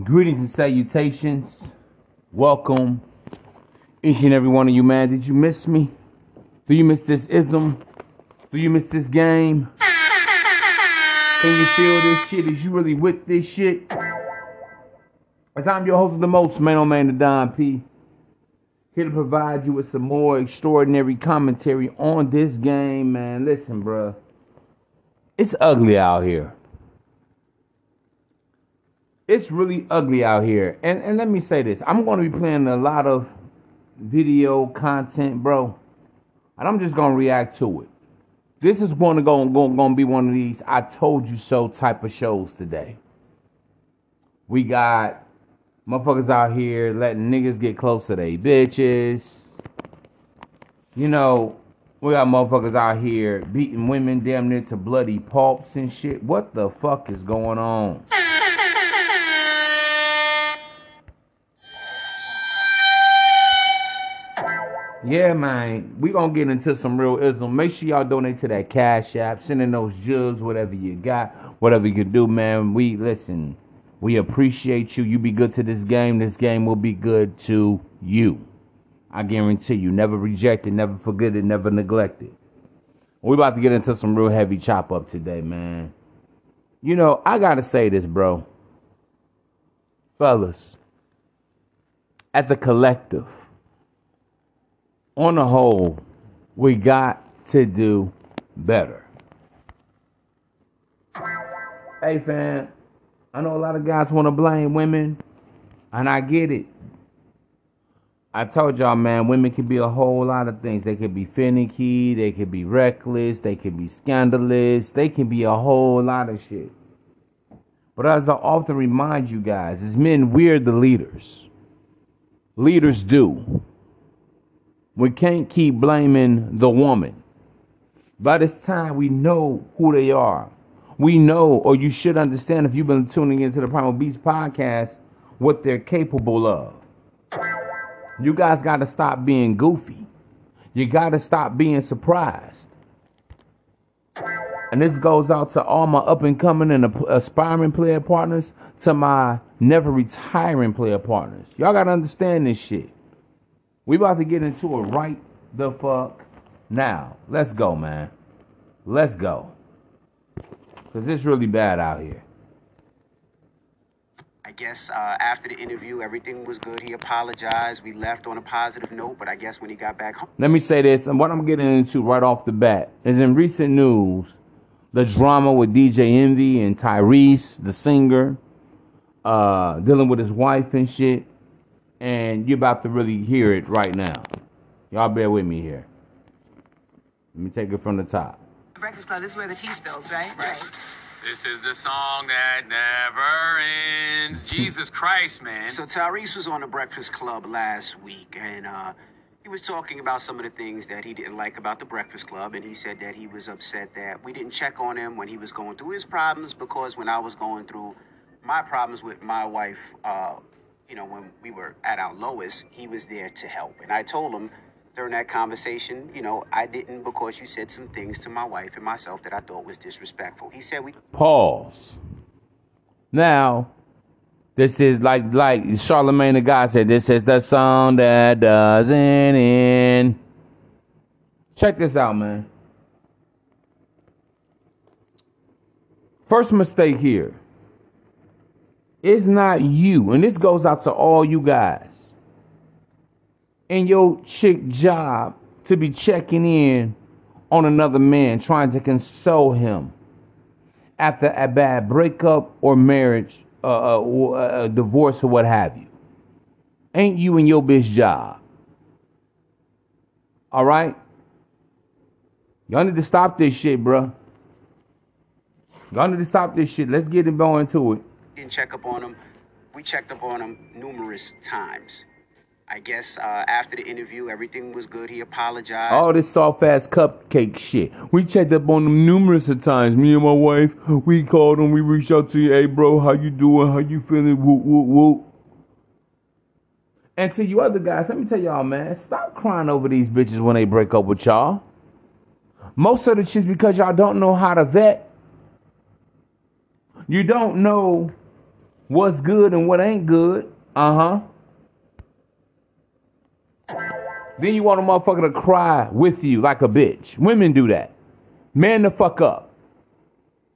Greetings and salutations. Welcome, each and every one of you, man. Did you miss me? Do you miss this ism? Do you miss this game? Can you feel this shit? Is you really with this shit? As I'm your host of the most, Maino Mane, the Don P. Here to provide you with some more extraordinary commentary on this game, man. Listen, bruh. It's ugly out here it's really ugly out here. And and let me say this. I'm gonna be playing a lot of video content, bro. And I'm just gonna react to it. This is going to go going, going to be one of these I told you so type of shows today. We got motherfuckers out here letting niggas get close to their bitches. You know, we got motherfuckers out here beating women damn near to bloody pulps and shit. What the fuck is going on? Yeah, man. We gonna get into some real ism. Make sure y'all donate to that Cash App, sending those jugs, whatever you got, whatever you can do, man. We listen. We appreciate you. You be good to this game. This game will be good to you. I guarantee you. Never reject it, never forget it, never neglect it. We about to get into some real heavy chop up today, man. You know, I gotta say this, bro. Fellas, as a collective, on the whole, we got to do better. Hey, fam, I know a lot of guys want to blame women, and I get it. I told y'all, man, women can be a whole lot of things. They can be finicky, they can be reckless, they can be scandalous, they can be a whole lot of shit. But as I often remind you guys, as men, we're the leaders. Leaders do. We can't keep blaming the woman. By this time, we know who they are. We know, or you should understand if you've been tuning into the Primal Beast podcast, what they're capable of. You guys got to stop being goofy. You got to stop being surprised. And this goes out to all my up and coming and aspiring player partners, to my never retiring player partners. Y'all got to understand this shit. We about to get into it right the fuck now. Let's go, man. Let's go. Cause it's really bad out here. I guess uh, after the interview, everything was good. He apologized. We left on a positive note, but I guess when he got back home. Let me say this, and what I'm getting into right off the bat is in recent news, the drama with DJ Envy and Tyrese, the singer, uh, dealing with his wife and shit and you're about to really hear it right now. Y'all bear with me here. Let me take it from the top. Breakfast Club, this is where the tea spills, right? Right. This is the song that never ends. Jesus Christ, man. So Tyrese was on the Breakfast Club last week, and uh, he was talking about some of the things that he didn't like about the Breakfast Club, and he said that he was upset that we didn't check on him when he was going through his problems because when I was going through my problems with my wife, uh, you know, when we were at our lowest, he was there to help. And I told him during that conversation, you know, I didn't because you said some things to my wife and myself that I thought was disrespectful. He said we pause. Now, this is like like Charlamagne the God said. This is the song that doesn't end. Check this out, man. First mistake here. It's not you. And this goes out to all you guys. And your chick job to be checking in on another man, trying to console him after a bad breakup or marriage, uh, uh, a divorce, or what have you. Ain't you and your bitch job. All right? Y'all need to stop this shit, bro. Y'all need to stop this shit. Let's get it going to it didn't check up on him. We checked up on him numerous times. I guess uh, after the interview, everything was good. He apologized. All this soft ass cupcake shit. We checked up on him numerous of times. Me and my wife, we called him. We reached out to you. Hey, bro, how you doing? How you feeling? Whoop, whoop, whoop. And to you other guys, let me tell y'all, man, stop crying over these bitches when they break up with y'all. Most of the shit's because y'all don't know how to vet. You don't know what's good and what ain't good. Uh huh. Then you want a motherfucker to cry with you like a bitch. Women do that. Man the fuck up.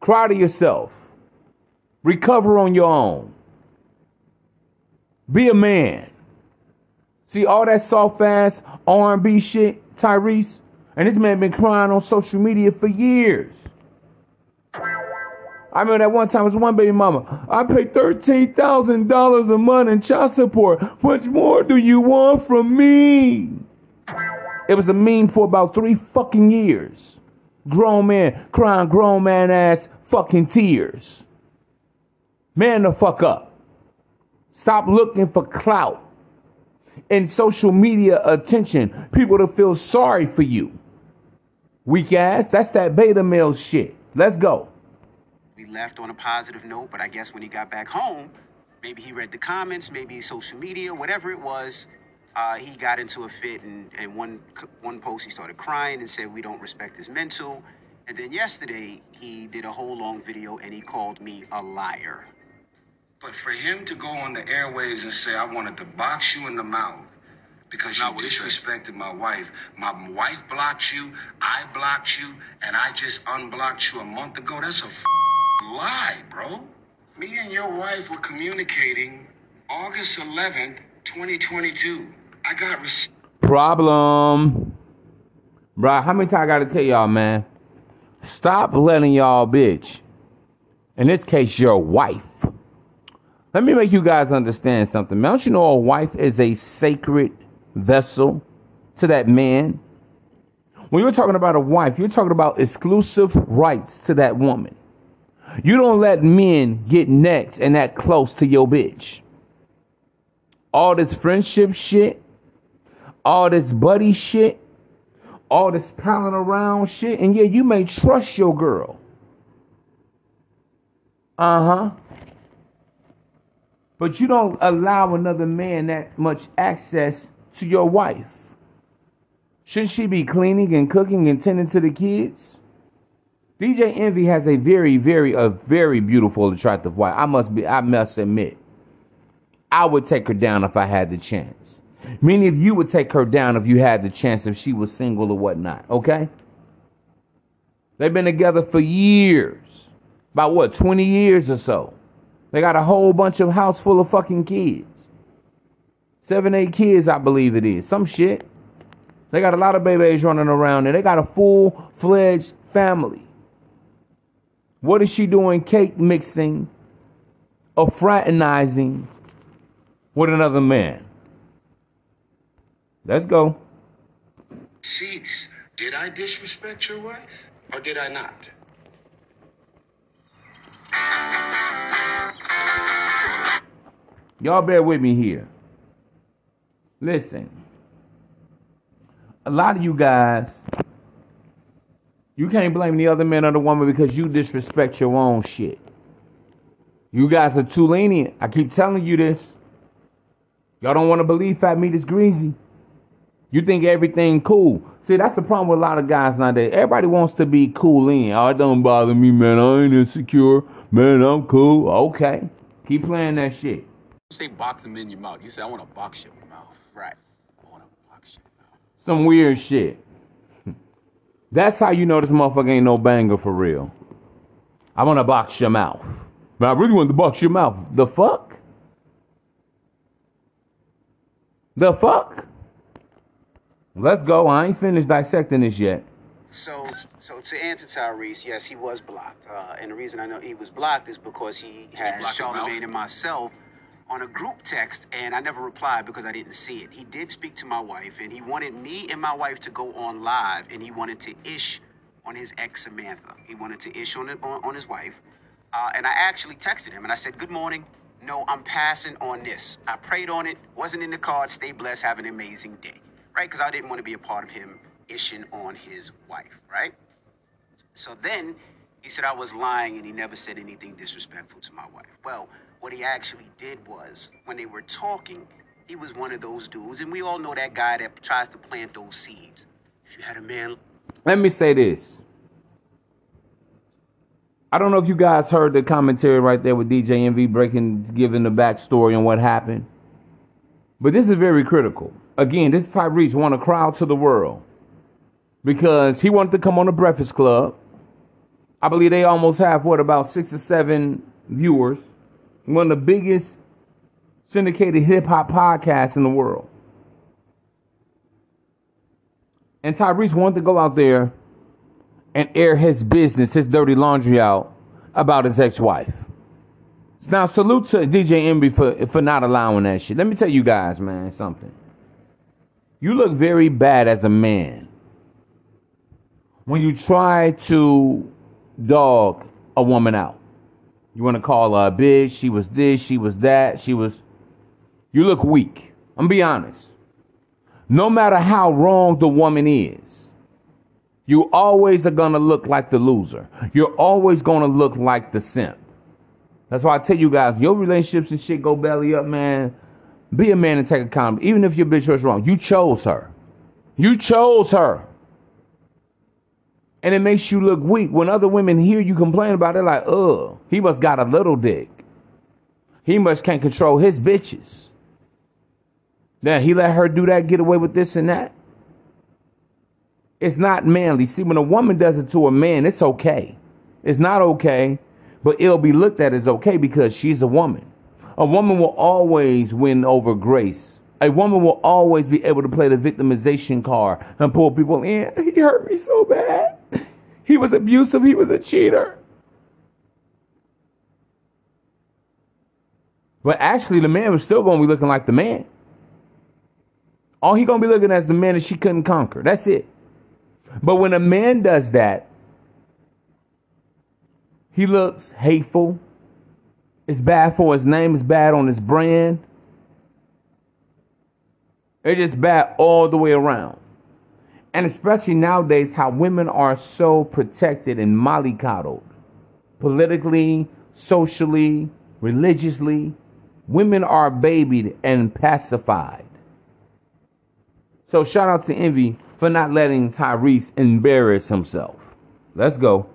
Cry to yourself. Recover on your own. Be a man. See all that soft ass R&B shit, Tyrese, and this man been crying on social media for years. I remember that one time it was one baby mama. I paid thirteen thousand dollars a month in child support. What more do you want from me? It was a meme for about three fucking years. Grown man crying grown man ass fucking tears. Man the fuck up. Stop looking for clout and social media attention. People to feel sorry for you. Weak ass, that's that beta male shit. Let's go. Left on a positive note, but I guess when he got back home, maybe he read the comments, maybe social media, whatever it was, uh, he got into a fit, and, and one one post he started crying and said we don't respect his mental. And then yesterday he did a whole long video and he called me a liar. But for him to go on the airwaves and say, I wanted to box you in the mouth because you Not what he said. disrespected my wife. My wife blocked you, I blocked you, and I just unblocked you a month ago. That's a f- lie, bro. Me and your wife were communicating August 11th, 2022. I got receipts. Problem. Bro, how many times I gotta tell y'all, man? Stop letting y'all bitch. In this case, your wife. Let me make you guys understand something, man. Don't you know a wife is a sacred vessel to that man? When you're talking about a wife, you're talking about exclusive rights to that woman. You don't let men get next and that close to your bitch. All this friendship shit, all this buddy shit, all this palling around shit, and yeah, you may trust your girl. Uh huh. But you don't allow another man that much access to your wife. Shouldn't she be cleaning and cooking and tending to the kids? DJ Envy has a very, very, a very beautiful, attractive wife. I must be, I must admit. I would take her down if I had the chance. Many of you would take her down if you had the chance if she was single or whatnot, okay? They've been together for years. About what, 20 years or so. They got a whole bunch of house full of fucking kids. Seven, eight kids, I believe it is. Some shit. They got a lot of babies running around and they got a full fledged family. What is she doing? Cake mixing or fraternizing with another man? Let's go. Receipts. Did I disrespect your wife or did I not? Y'all bear with me here. Listen. A lot of you guys, you can't blame the other man or the woman because you disrespect your own shit. You guys are too lenient. I keep telling you this. Y'all don't want to believe fat meat is greasy. You think everything cool. See, that's the problem with a lot of guys nowadays. Everybody wants to be cool in. Oh, it don't bother me, man. I ain't insecure. Man, I'm cool. Okay. Keep playing that shit. You say box them in your mouth. You say, I want to box your mouth. Right. I want to box your mouth. Some weird shit. That's how you know this motherfucker ain't no banger for real. I want to box your mouth. But I really want to box your mouth. The fuck? The fuck? Let's go. I ain't finished dissecting this yet. So, so to answer Tyrese, yes, he was blocked, uh, and the reason I know he was blocked is because he had block his mouth? Charlamagne and myself on a group text, and I never replied because I didn't see it. He did speak to my wife, and he wanted me and my wife to go on live, and he wanted to ish on his ex Samantha. He wanted to ish on it, on, on his wife, uh, and I actually texted him and I said, "Good morning. No, I'm passing on this. I prayed on it. Wasn't in the card. Stay blessed. Have an amazing day." Right? Because I didn't want to be a part of him ishing on his wife. Right? So then he said I was lying and he never said anything disrespectful to my wife. Well, what he actually did was when they were talking, he was one of those dudes, and we all know that guy that tries to plant those seeds. If you had a man Let me say this. I don't know if you guys heard the commentary right there with DJ Envy breaking, giving the backstory on what happened. But this is very critical. Again, this Tyrese want a crowd to the world because he wanted to come on the Breakfast Club. I believe they almost have what about six or seven viewers. One of the biggest syndicated hip hop podcasts in the world. And Tyrese wanted to go out there and air his business, his dirty laundry out about his ex-wife. Now, salute to DJ Envy for, for not allowing that shit. Let me tell you guys, man, something. You look very bad as a man when you try to dog a woman out. You want to call her a bitch, she was this, she was that, she was. You look weak. I'm be honest. No matter how wrong the woman is, you always are gonna look like the loser. You're always gonna look like the simp. That's why I tell you guys, your relationships and shit go belly up, man. Be a man and take a accountability. Even if your bitch was wrong, you chose her. You chose her. And it makes you look weak. When other women hear you complain about it, like, ugh, he must got a little dick. He must can't control his bitches. Then he let her do that, get away with this and that. It's not manly. See, when a woman does it to a man, it's okay. It's not okay, but it'll be looked at as okay because she's a woman. A woman will always win over grace. A woman will always be able to play the victimization card and pull people in. He hurt me so bad. He was abusive. He was a cheater. But actually, the man was still going to be looking like the man. All he going to be looking at is the man that she couldn't conquer. That's it. But when a man does that, he looks hateful. It's bad for his name, it's bad on his brand. It's just bad all the way around. And especially nowadays, how women are so protected and mollycoddled politically, socially, religiously. Women are babied and pacified. So shout out to Envy for not letting Tyrese embarrass himself. Let's go.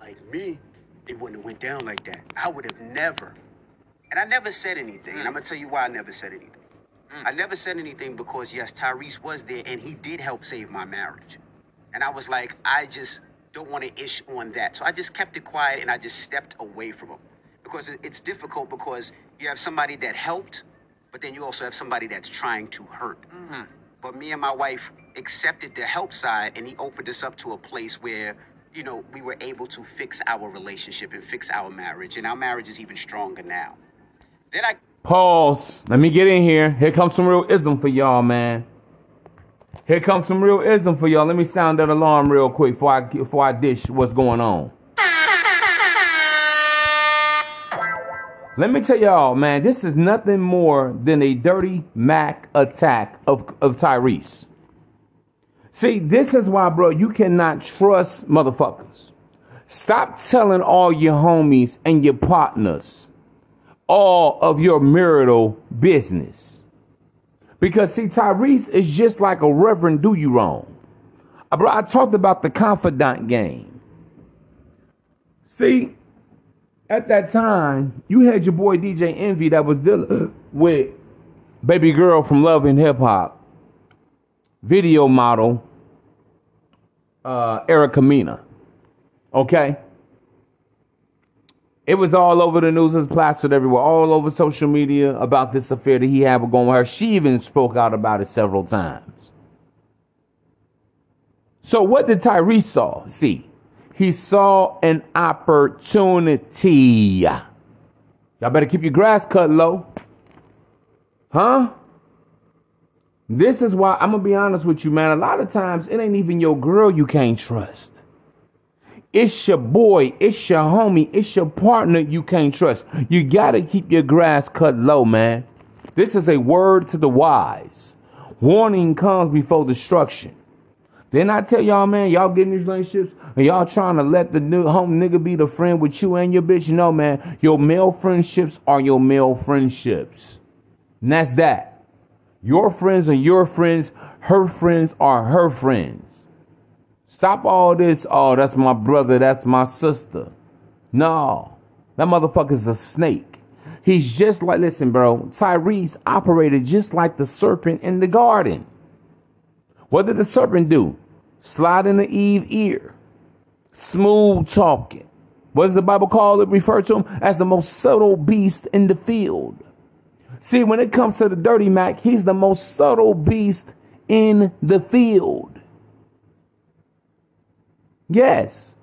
Like me, it wouldn't have went down like that. I would have never. And I never said anything. And I'm gonna tell you why I never said anything. I never said anything because yes, Tyrese was there and he did help save my marriage. And I was like, I just don't want to ish on that. So I just kept it quiet and I just stepped away from him. Because it's difficult because you have somebody that helped, but then you also have somebody that's trying to hurt. Mm-hmm. But me and my wife accepted the help side, and he opened us up to a place where, you know, we were able to fix our relationship and fix our marriage, and our marriage is even stronger now. Then I Pause. Let me get in here. Here comes some real ism for y'all, man. Here comes some real ism for y'all. Let me sound that alarm real quick before I before I dish what's going on. Let me tell y'all, man, this is nothing more than a dirty Mac attack of, of Tyrese. See, this is why, bro, you cannot trust motherfuckers. Stop telling all your homies and your partners all of your marital business. Because see, Tyrese is just like a reverend do you wrong. Uh, I talked about the confidant game. See, at that time, you had your boy DJ Envy that was dealing with baby girl from Love and Hip Hop, video model, uh, Erica Mena. Okay? It was all over the news, it's plastered everywhere, all over social media about this affair that he had going with her. She even spoke out about it several times. So what did Tyrese saw? See, he saw an opportunity. Y'all better keep your grass cut low. Huh? This is why I'm gonna be honest with you, man. A lot of times it ain't even your girl you can't trust. It's your boy, it's your homie, it's your partner you can't trust. You gotta keep your grass cut low, man. This is a word to the wise. Warning comes before destruction. Then I tell y'all, man, y'all getting these relationships and y'all trying to let the new home nigga be the friend with you and your bitch. No, man, your male friendships are your male friendships. And that's that. Your friends are your friends. Her friends are her friends. Stop all this. Oh, that's my brother. That's my sister. No, that motherfucker's a snake. He's just like, listen, bro, Tyrese operated just like the serpent in the garden. What did the serpent do? Slide in the Eve ear. Smooth talking. What does the Bible call it? Refer to him as the most subtle beast in the field. See, when it comes to the dirty Mac, he's the most subtle beast in the field. Yes.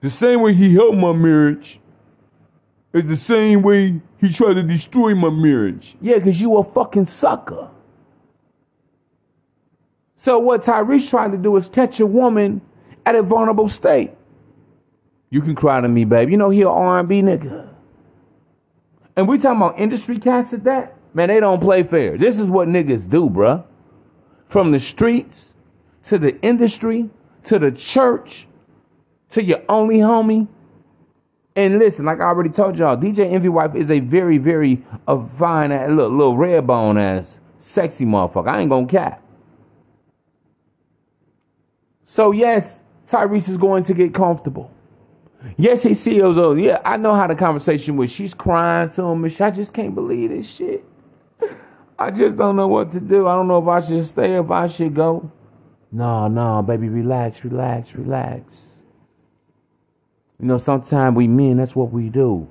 The same way he helped my marriage is the same way he tried to destroy my marriage. Yeah, because you a fucking sucker. So what Tyrese trying to do is catch a woman at a vulnerable state. You can cry to me, babe. You know he a R&B nigga. And we talking about industry cats at that? Man, they don't play fair. This is what niggas do, bruh. From the streets to the industry to the church to your only homie. And listen, like I already told y'all, DJ Envy Wife is a very, very a fine, little, little red bone ass, sexy motherfucker. I ain't gonna cap. So yes, Tyrese is going to get comfortable. Yes, he sees those. Yeah, I know how the conversation was. She's crying to him, and she, I just can't believe this shit. I just don't know what to do. I don't know if I should stay, or if I should go. No, no, baby, relax, relax, relax. You know, sometimes we men, that's what we do.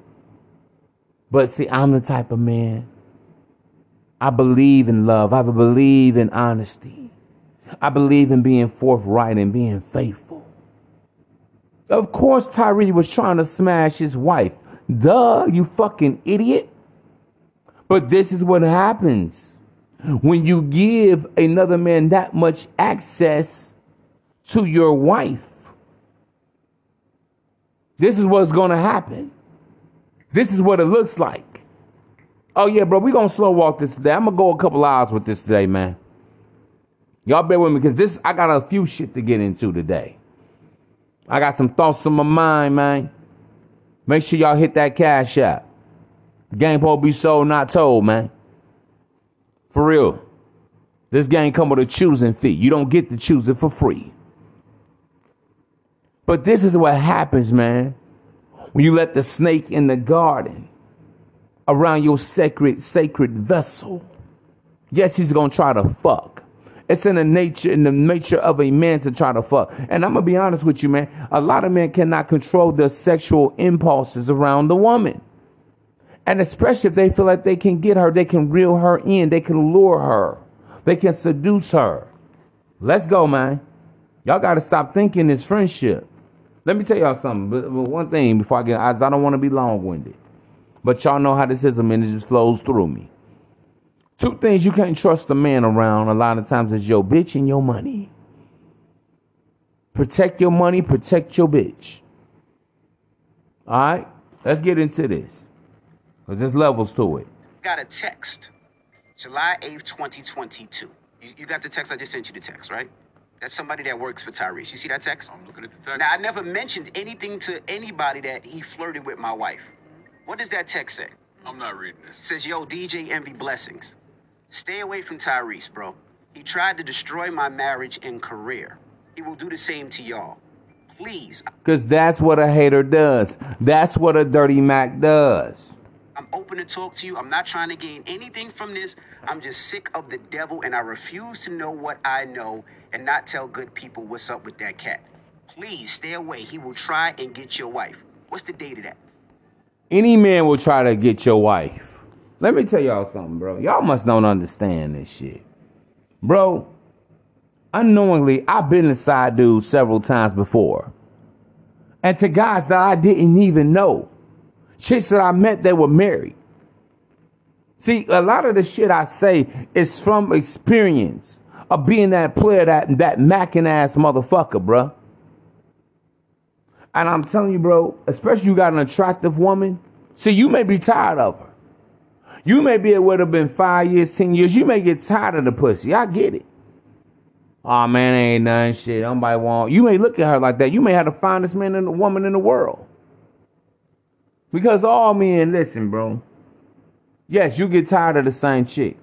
But see, I'm the type of man. I believe in love. I believe in honesty. I believe in being forthright and being faithful. Of course, Tyree was trying to smash his wife. Duh, you fucking idiot. But this is what happens when you give another man that much access to your wife. This is what's going to happen. This is what it looks like. Oh, yeah, bro, we're going to slow walk this today. I'm going to go a couple hours with this today, man. Y'all bear with me because this, I got a few shit to get into today. I got some thoughts on my mind, man. Make sure y'all hit that cash app. Game supposed be sold, not told, man. For real. This game come with a choosing fee. You don't get to choose it for free. But this is what happens, man, when you let the snake in the garden around your sacred, sacred vessel. Yes, he's gonna try to fuck. It's in the nature, in the nature of a man to try to fuck. And I'm gonna be honest with you, man. A lot of men cannot control their sexual impulses around the woman. And especially if they feel like they can get her, they can reel her in, they can lure her, they can seduce her. Let's go, man. Y'all gotta stop thinking it's friendship. Let me tell y'all something. But, but one thing before I get, I, I don't want to be long winded. But y'all know how this is, and it just flows through me. Two things you can't trust a man around a lot of times is your bitch and your money. Protect your money, protect your bitch. All right, let's get into this. Because there's levels to it. Got a text, July 8th, 2022. You, you got the text? I just sent you the text, right? That's somebody that works for Tyrese. You see that text? I'm looking at the text. Now, I never mentioned anything to anybody that he flirted with my wife. What does that text say? I'm not reading this. It says, Yo, DJ Envy Blessings. Stay away from Tyrese, bro. He tried to destroy my marriage and career. He will do the same to y'all. Please, Because that's what a hater does. That's what a dirty Mac does. I'm open to talk to you. I'm not trying to gain anything from this. I'm just sick of the devil and I refuse to know what I know and not tell good people what's up with that cat. Please stay away. He will try and get your wife. What's the date of that? Any man will try to get your wife. Let me tell y'all something, bro. Y'all must don't understand this shit. Bro, unknowingly, I've been inside dudes several times before. And to guys that I didn't even know. Chicks that I met that were married. See, a lot of the shit I say is from experience of being that player, that that macking ass motherfucker, bruh. And I'm telling you, bro, especially you got an attractive woman. See, you may be tired of her. You may be it would have been five years, ten years. You may get tired of the pussy. I get it. Oh man, ain't nothing shit. Nobody want. You may look at her like that. You may have the finest man and the woman in the world. Because all men, listen, bro. Yes, you get tired of the same chick.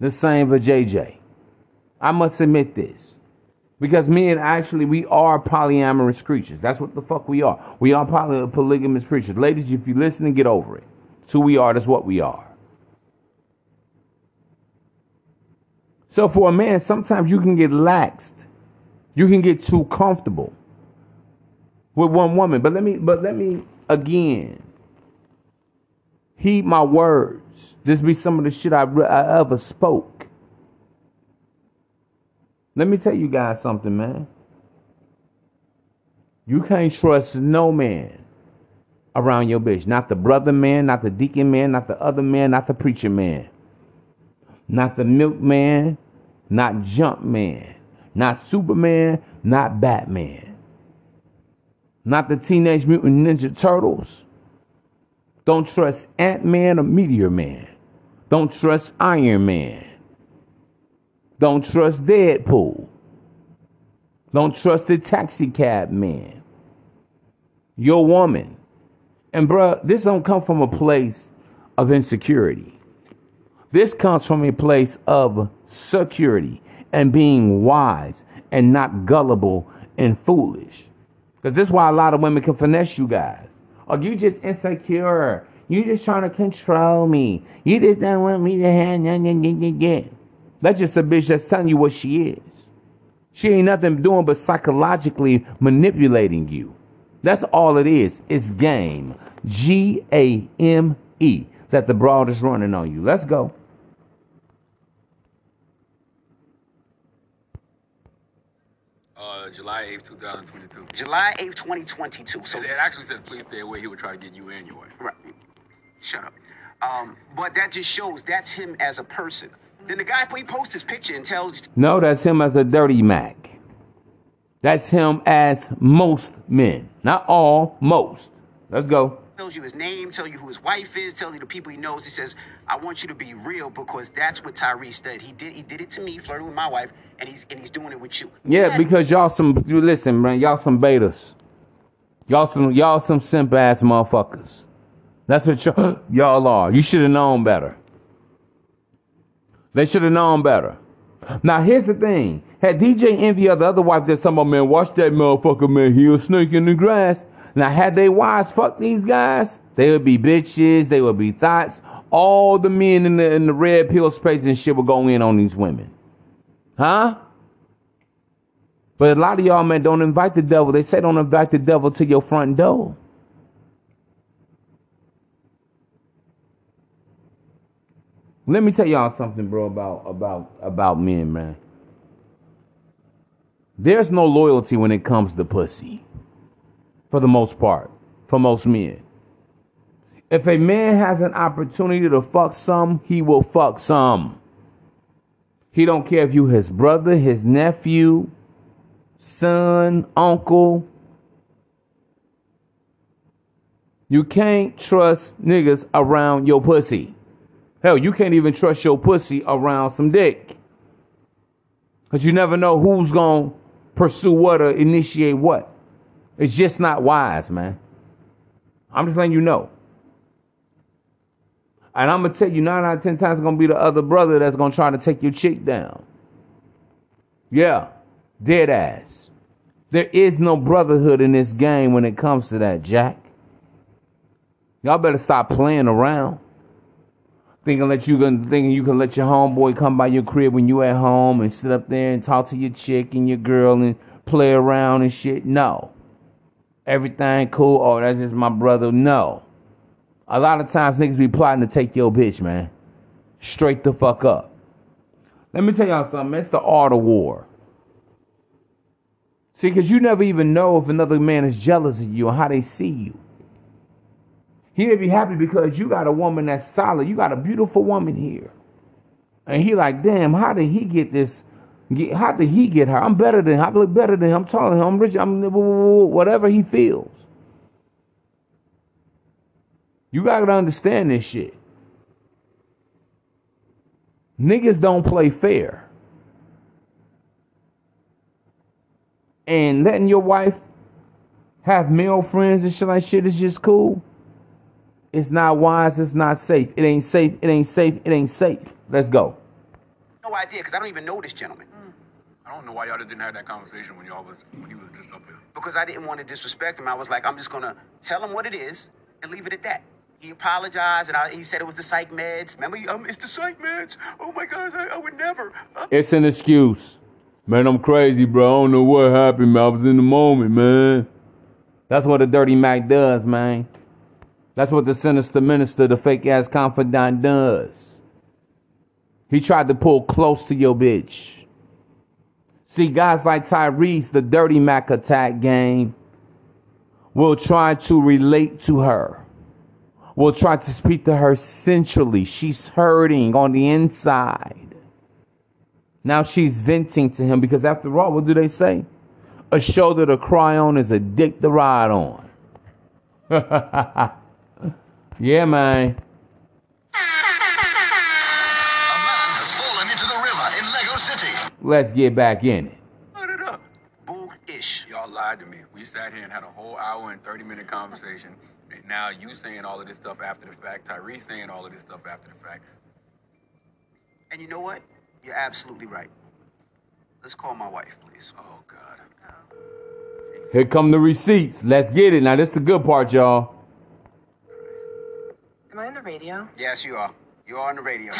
The same for JJ. I must admit this. Because men actually we are polyamorous creatures. That's what the fuck we are. We are poly- polygamous creatures. Ladies, if you listen and get over it. It's who we are, that's what we are. So for a man, sometimes you can get laxed. You can get too comfortable with one woman. But let me but let me again heed my words. This be some of the shit I, re- I ever spoke. Let me tell you guys something, man. You can't trust no man around your bitch. Not the brother man, not the deacon man, not the other man, not the preacher man. Not the milkman, not jump man, not Superman, not Batman. Not the Teenage Mutant Ninja Turtles. Don't trust Ant Man or Meteor Man. Don't trust Iron Man. Don't trust Deadpool. Don't trust the taxi cab man. Your woman. And bruh, this don't come from a place of insecurity. This comes from a place of security and being wise and not gullible and foolish. Because this is why a lot of women can finesse you guys. Or you just insecure. You just trying to control me. You just don't want me to have That's just a bitch that's telling you what she is. She ain't nothing doing but psychologically manipulating you. That's all it is. It's game. G A M E. That the broad is running on you. Let's go. Uh, July 8th, 2022. July 8th, 2022. So, It, it actually says, please stay away. He would try to get you and your wife. right. Shut up. Um, but that just shows that's him as a person. Then the guy, he posts his picture and tells No, that's him as a dirty Mac. That's him as most men. Not all, most. Let's go. Tells you his name, tell you who his wife is, tell you the people he knows. He says, "I want you to be real because that's what Tyrese did. He did. He did it to me, flirting with my wife, and he's and he's doing it with you." Yeah, because y'all some you listen, man, y'all some betas. Y'all some y'all some simp ass motherfuckers. That's what y'all, y'all are. You should have known better. They should have known better. Now here's the thing. Had DJ Envy or the other wife that some man, watch that motherfucker, man, he a snake in the grass. Now had they wives fuck these guys, they would be bitches, they would be thoughts. All the men in the in the red pill space and shit would go in on these women. Huh? But a lot of y'all, man, don't invite the devil. They say don't invite the devil to your front door. Let me tell y'all something, bro, about about about men, man. There's no loyalty when it comes to pussy. For the most part. For most men. If a man has an opportunity to fuck some, he will fuck some. He don't care if you his brother, his nephew, son, uncle. You can't trust niggas around your pussy. Hell, you can't even trust your pussy around some dick. Because you never know who's to pursue what or initiate what. It's just not wise, man. I'm just letting you know. And I'm to tell you, nine out of 10 times, it's to be the other brother that's to try to take your chick down. Yeah, dead ass. There is no brotherhood in this game when it comes to that, Jack. Y'all better stop playing around. Thinking that you can thinking you can let your homeboy come by your crib when you at home and sit up there and talk to your chick and your girl and play around and shit. No. Everything cool. Oh, that's just my brother. No. A lot of times niggas be plotting to take your bitch, man. Straight the fuck up. Let me tell y'all something. It's the art of war. See, because you never even know if another man is jealous of you or how they see you. He may be happy because you got a woman that's solid. You got a beautiful woman here. And he like, damn, how did he get this? Get, how did he get her? I'm better than I look better than him. I'm taller than him. I'm rich. I'm whatever he feels. You gotta understand this shit. Niggas don't play fair. And letting your wife have male friends and shit like shit is just cool. It's not wise. It's not safe. It ain't safe. It ain't safe. It ain't safe. Let's go. no idea because I don't even know this gentleman. I don't know why y'all didn't have that conversation when y'all was when he was just up here. because I didn't want to disrespect him. I was like, I'm just gonna tell him what it is and leave it at that. He apologized and I, he said it was the psych meds. Remember, um, it's the psych meds. Oh my God, I, I would never. Uh, It's an excuse. Man, I'm crazy, bro. I don't know what happened, man. I was in the moment, man. That's what a dirty Mac does, man. That's what the sinister minister, the fake ass confidant does. He tried to pull close to your bitch. See, guys like Tyrese, the dirty Mac attack game, will try to relate to her. Will try to speak to her sensually. She's hurting on the inside. Now she's venting to him because, after all, what do they say? A shoulder to cry on is a dick to ride on. yeah, man. Let's get back in it. put it up. Bull-ish. Y'all lied to me. We sat here and had a whole hour and 30 minute conversation. And now you saying all of this stuff after the fact. Tyrese saying all of this stuff after the fact. And you know what? You're absolutely right. Let's call my wife, please. Oh, God. Here come the receipts. Let's get it. Now, this is the good part, y'all. Am I on the radio? Yes, you are. You're on the radio.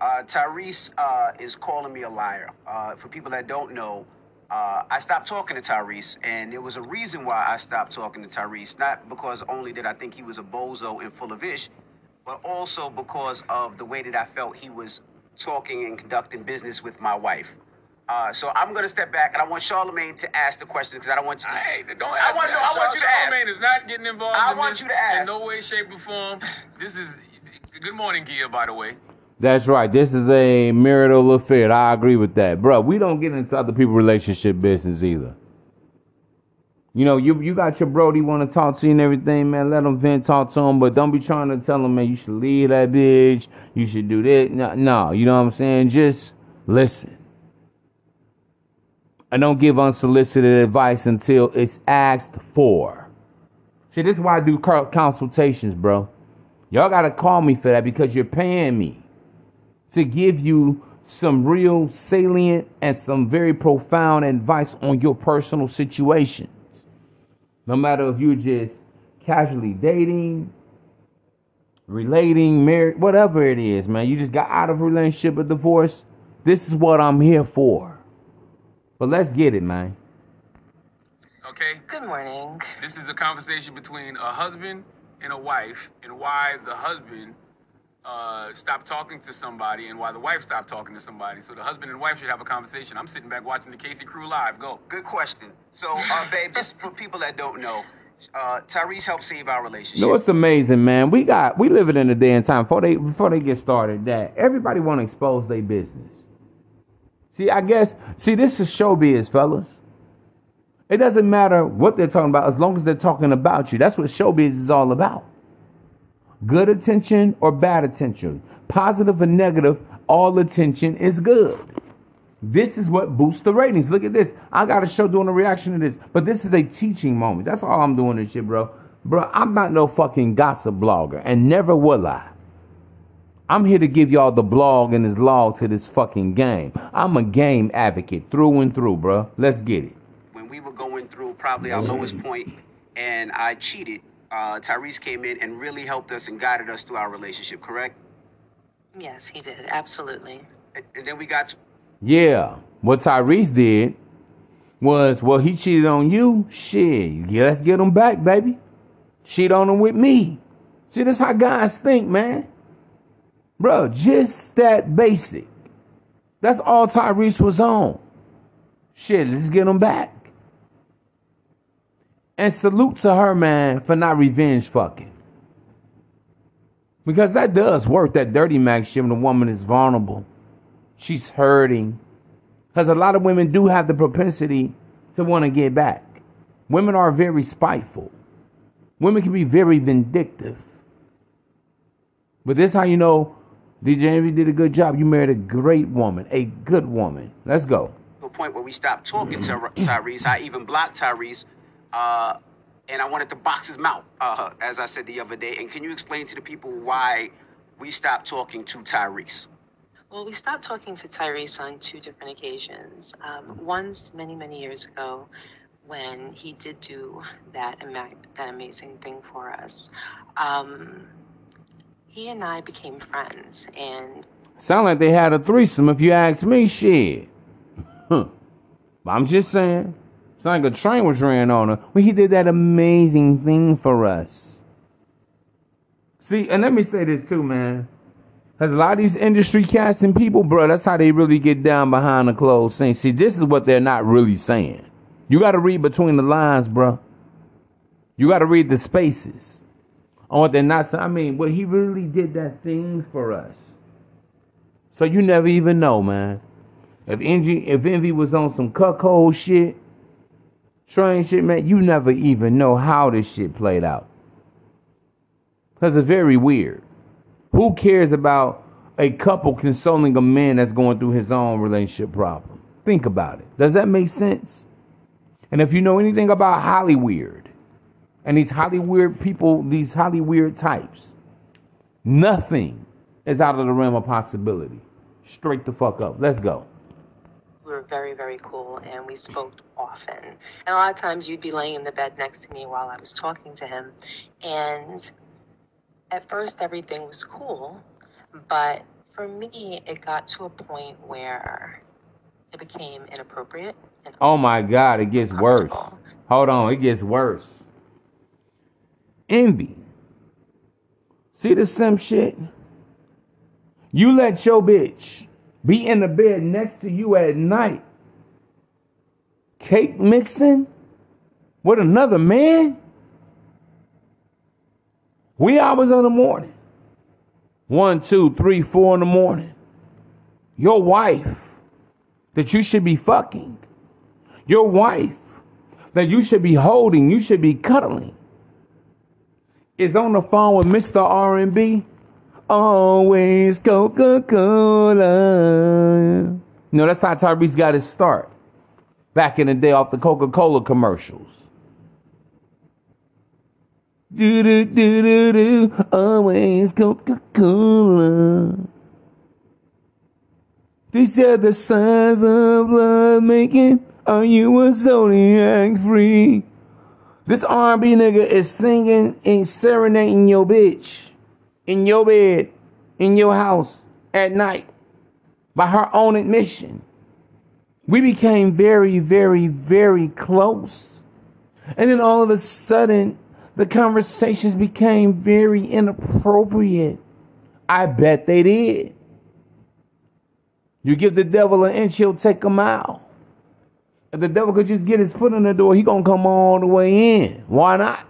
Uh, Tyrese uh, is calling me a liar. Uh, for people that don't know, uh, I stopped talking to Tyrese, and there was a reason why I stopped talking to Tyrese. Not because only did I think he was a bozo and full of ish, but also because of the way that I felt he was talking and conducting business with my wife. Uh, so I'm gonna step back, and I want Charlamagne to ask the questions because I don't want you. Hey, don't I want, no. I want you to ask. Charlamagne is not getting involved I in want this you to ask. in no way, shape, or form. This is good morning, Gia, by the way. That's right. This is a marital affair. I agree with that, bro. We don't get into other people's relationship business either. You know, you you got your Brody want to talk to you and everything, man. Let him vent, talk to him, but don't be trying to tell him, man, you should leave that bitch. You should do this. No, no, you know what I'm saying? Just listen. And don't give unsolicited advice until it's asked for. See, this is why I do consultations, bro. Y'all gotta call me for that because you're paying me to give you some real salient and some very profound advice on your personal situation. No matter if you're just casually dating, relating, married, whatever it is, man. You just got out of a relationship or divorce. This is what I'm here for. But let's get it, man. Okay? Good morning. This is a conversation between a husband and a wife, and why the husband uh, stopped talking to somebody, and why the wife stopped talking to somebody. So the husband and wife should have a conversation. I'm sitting back watching the Casey Crew live. Go. Good question. So, uh, babe, just for people that don't know, uh, Tyrese helped save our relationship. No, it's amazing, man? We got we living in a day and time before they before they get started that everybody want to expose their business. See, I guess see this is showbiz, fellas. It doesn't matter what they're talking about as long as they're talking about you. That's what showbiz is all about. Good attention or bad attention, positive or negative, all attention is good. This is what boosts the ratings. Look at this. I got a show doing a reaction to this, but this is a teaching moment. That's all I'm doing this shit, bro. Bro, I'm not no fucking gossip blogger, and never will I. I'm here to give y'all the blog and this log to this fucking game. I'm a game advocate through and through, bro. Let's get it. when we were going through probably our lowest point and I cheated, uh, Tyrese came in and really helped us and guided us through our relationship, correct? Yes, he did. Absolutely. And, and then we got to, Yeah, what Tyrese did was, well, he cheated on you. Shit, yeah, let's get him back, baby. Cheat on him with me. See, that's how guys think, man. Bro, just that basic. That's all Tyrese was on. Shit, let's get him back. And salute to her, man, for not revenge fucking. Because that does work, that dirty Mac shit when a woman is vulnerable. She's hurting. Because a lot of women do have the propensity to want to get back. Women are very spiteful. Women can be very vindictive. But this how you know DJ Envy did a good job. You married a great woman, a good woman. Let's go. To a point where we stopped talking to Tyrese. I even blocked Tyrese, uh, and I wanted to box his mouth, uh, as I said the other day. And can you explain to the people why we stopped talking to Tyrese? Well, we stopped talking to Tyrese on two different occasions. Um, once, many, many years ago, when he did do that, ama- that amazing thing for us. Um, he and I became friends, and Sound like they had a threesome if you ask me, shit. Huh. But I'm just saying. Like a train was ran on her when he did that amazing thing for us. See, and let me say this too, man. Cause a lot of these industry and people, bro, that's how they really get down behind the closed scenes. See, this is what they're not really saying. You gotta read between the lines, bro. You gotta read the spaces on what they're not saying. I mean, well, he really did that thing for us. So you never even know, man. If envy, if envy was on some cuckold shit, strange shit, man, you never even know how this shit played out. Cause it's very weird. Who cares about a couple consoling a man that's going through his own relationship problem? Think about it. Does that make sense? And if you know anything about Hollyweird and these Hollyweird people, these Hollyweird types, nothing is out of the realm of possibility. Straight the fuck up. Let's go. We were very, very cool, and we spoke often. And a lot of times you'd be laying in the bed next to me while I was talking to him. And at first, everything was cool, but for me, it got to a point where it became inappropriate and Oh my God, it gets worse. Hold on, it gets worse. Envy. See the sim shit? You let your bitch be in the bed next to you at night, cake mixing with another man? We hours in the morning. One, two, three, four in the morning. Your wife that you should be fucking your wife that you should be holding, you should be cuddling, is on the phone with Mr. R&B. Always Coca-Cola. No, that's how Tyrese got his start. Back in the day off the Coca-Cola commercials. Do do do do do. Always Coca-Cola. These are the signs of love making. Are you a zodiac free? This R&B nigga is singing and serenading your bitch in your bed, in your house at night by her own admission. We became very, very, very close. And then all of a sudden, the conversations became very inappropriate. I bet they did. You give the devil an inch, he'll take a mile. If the devil could just get his foot in the door, he gonna come all the way in. Why not?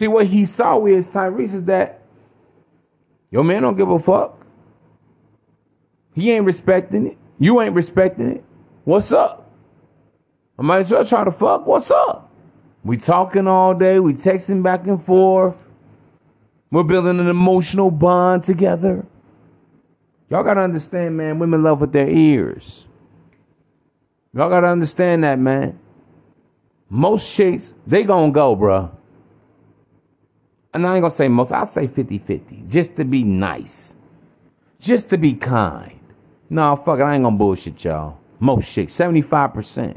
See what he saw is Tyrese is that your man don't give a fuck. He ain't respecting it. You ain't respecting it. What's up? I might as well try to fuck. What's up? We talking all day. We texting back and forth. We're building an emotional bond together. Y'all gotta understand, man, women love with their ears. Y'all gotta understand that, man. Most chicks, they gonna go, bruh. And I ain't gonna say most, I'll say 50 50, just to be nice, just to be kind. No, fuck it, I ain't gonna bullshit y'all. Most chicks, 75%.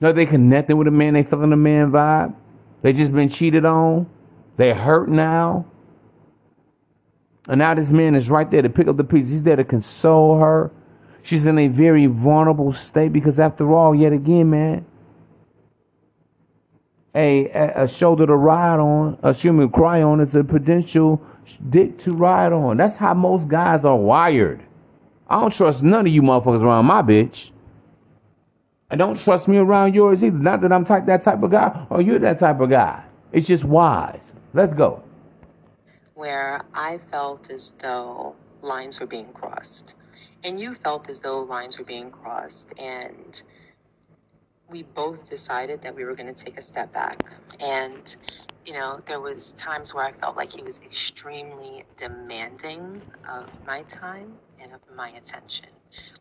No, they connecting with a man, they feeling a man vibe. They just been cheated on. They hurt now. And now this man is right there to pick up the pieces. He's there to console her. She's in a very vulnerable state because, after all, yet again, man, a, a, a shoulder to ride on, a human cry on, is a potential dick to ride on. That's how most guys are wired. I don't trust none of you motherfuckers around my bitch. I don't trust me around yours either. Not that I'm type that type of guy or you're that type of guy. It's just wise. Let's go. where I felt as though lines were being crossed. And you felt as though lines were being crossed. And we both decided that we were going to take a step back. And, you know, there was times where I felt like he was extremely demanding of my time and of my attention.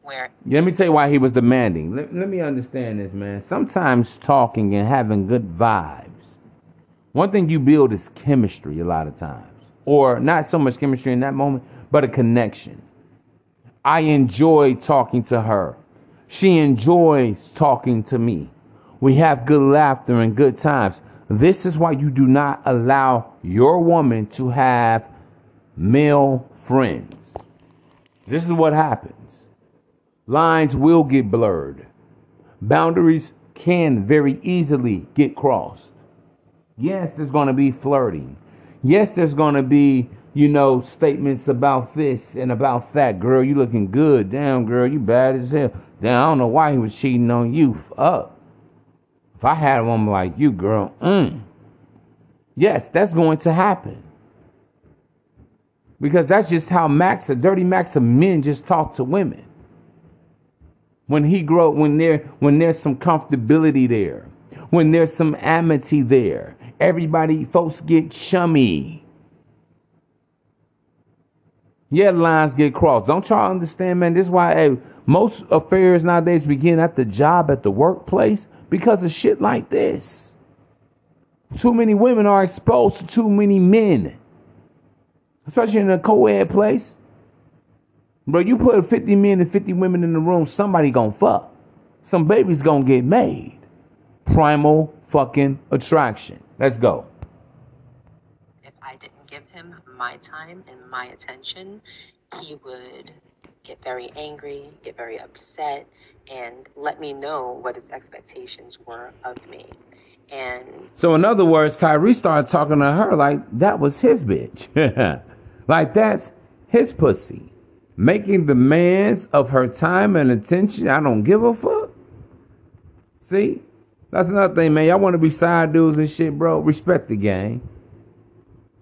Where Let me tell you why he was demanding. Let, let me understand this, man. Sometimes talking and having good vibes. One thing you build is chemistry a lot of times. or not so much chemistry in that moment, but a connection. I enjoy talking to her. She enjoys talking to me. We have good laughter and good times. This is why you do not allow your woman to have male friends. This is what happens. Lines will get blurred. Boundaries can very easily get crossed. Yes, there's going to be flirting. Yes, there's going to be, you know, statements about this and about that. Girl, you looking good. Damn, girl, you bad as hell. Damn, I don't know why he was cheating on you. Up. If I had a woman like you, girl, mm. Yes, that's going to happen. Because that's just how Max, a dirty Max of men just talk to women. When he grow, when there, when there's some comfortability there, when there's some amity there, everybody, folks get chummy. Yeah, lines get crossed. Don't y'all understand, man? This is why hey, most affairs nowadays begin at the job, at the workplace, because of shit like this. Too many women are exposed to too many men, especially in a co-ed place. Bro, you put 50 men and 50 women in the room, somebody gonna fuck. Some babies gonna get made. Primal fucking attraction. Let's go. If I didn't give him my time and my attention, he would get very angry, get very upset, and let me know what his expectations were of me. And So in other words, Tyree started talking to her like that was his bitch. like that's his pussy. Making demands of her time and attention. I don't give a fuck. See? That's another thing, man. Y'all want to be side dudes and shit, bro. Respect the game.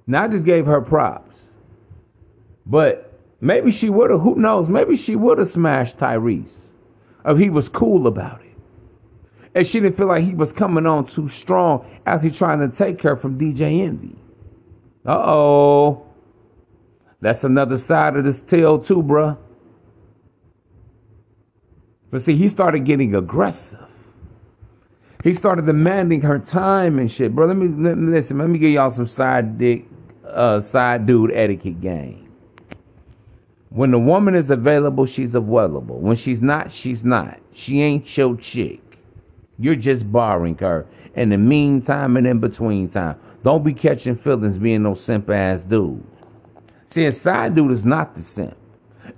Now I just gave her props. But maybe she would have, who knows? Maybe she would have smashed Tyrese if he was cool about it. And she didn't feel like he was coming on too strong after trying to take her from DJ Envy. Uh oh. That's another side of this tale, too, bruh. But see, he started getting aggressive. He started demanding her time and shit, bro. Let me, let me listen. Let me give y'all some side dick, uh, side dude etiquette game. When the woman is available, she's available. When she's not, she's not. She ain't your chick. You're just borrowing her. In the meantime and in between time, don't be catching feelings being no simp ass dude. See, a side dude is not the simp.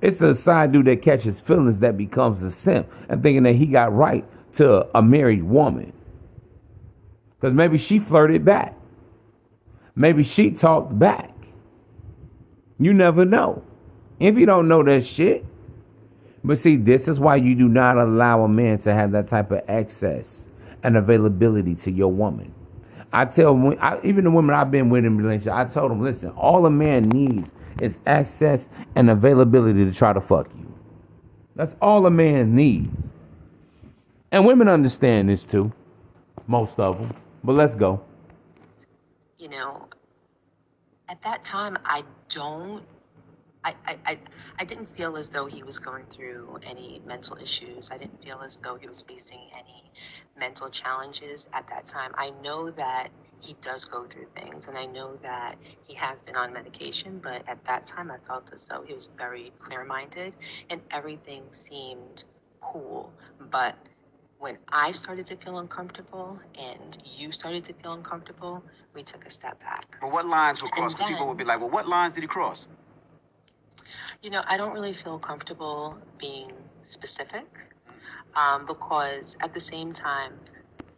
It's the side dude that catches feelings that becomes the simp and thinking that he got right to a married woman. Because maybe she flirted back. Maybe she talked back. You never know. If you don't know that shit. But see, this is why you do not allow a man to have that type of access and availability to your woman. I tell I, even the women I've been with in relationship, I told them, listen, all a man needs is access and availability to try to fuck you. That's all a man needs. And women understand this too, most of them. But let's go. You know, at that time, I don't, I, I, I, didn't feel as though he was going through any mental issues. I didn't feel as though he was facing any mental challenges at that time. I know that he does go through things, and I know that he has been on medication, but at that time, I felt as though he was very clear minded and everything seemed cool. But when I started to feel uncomfortable and you started to feel uncomfortable, we took a step back. But what lines were crossed? And people would be like, well, what lines did he cross? You know, I don't really feel comfortable being specific um, because at the same time,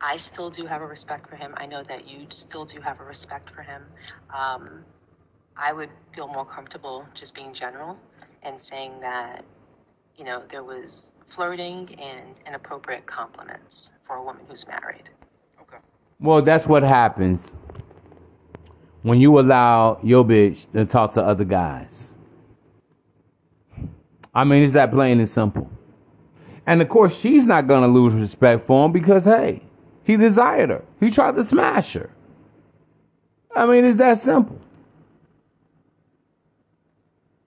I still do have a respect for him. I know that you still do have a respect for him. Um, I would feel more comfortable just being general and saying that, you know, there was flirting and inappropriate compliments for a woman who's married. Okay. Well, that's what happens when you allow your bitch to talk to other guys. I mean, it's that plain and simple. And of course, she's not gonna lose respect for him because hey, he desired her. He tried to smash her. I mean, it's that simple.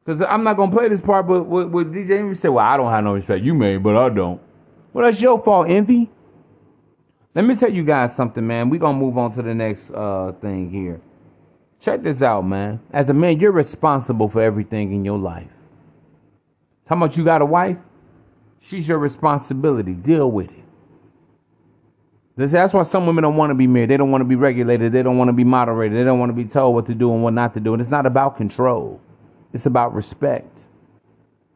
Because I'm not gonna play this part, but with, DJ Envy say, "Well, I don't have no respect. You may, but I don't." Well, that's your fault, Envy. Let me tell you guys something, man. We're gonna move on to the next uh thing here. Check this out, man. As a man, you're responsible for everything in your life. How much you got a wife? She's your responsibility. Deal with it. That's why some women don't want to be married. They don't want to be regulated. They don't want to be moderated. They don't want to be told what to do and what not to do. And it's not about control. It's about respect.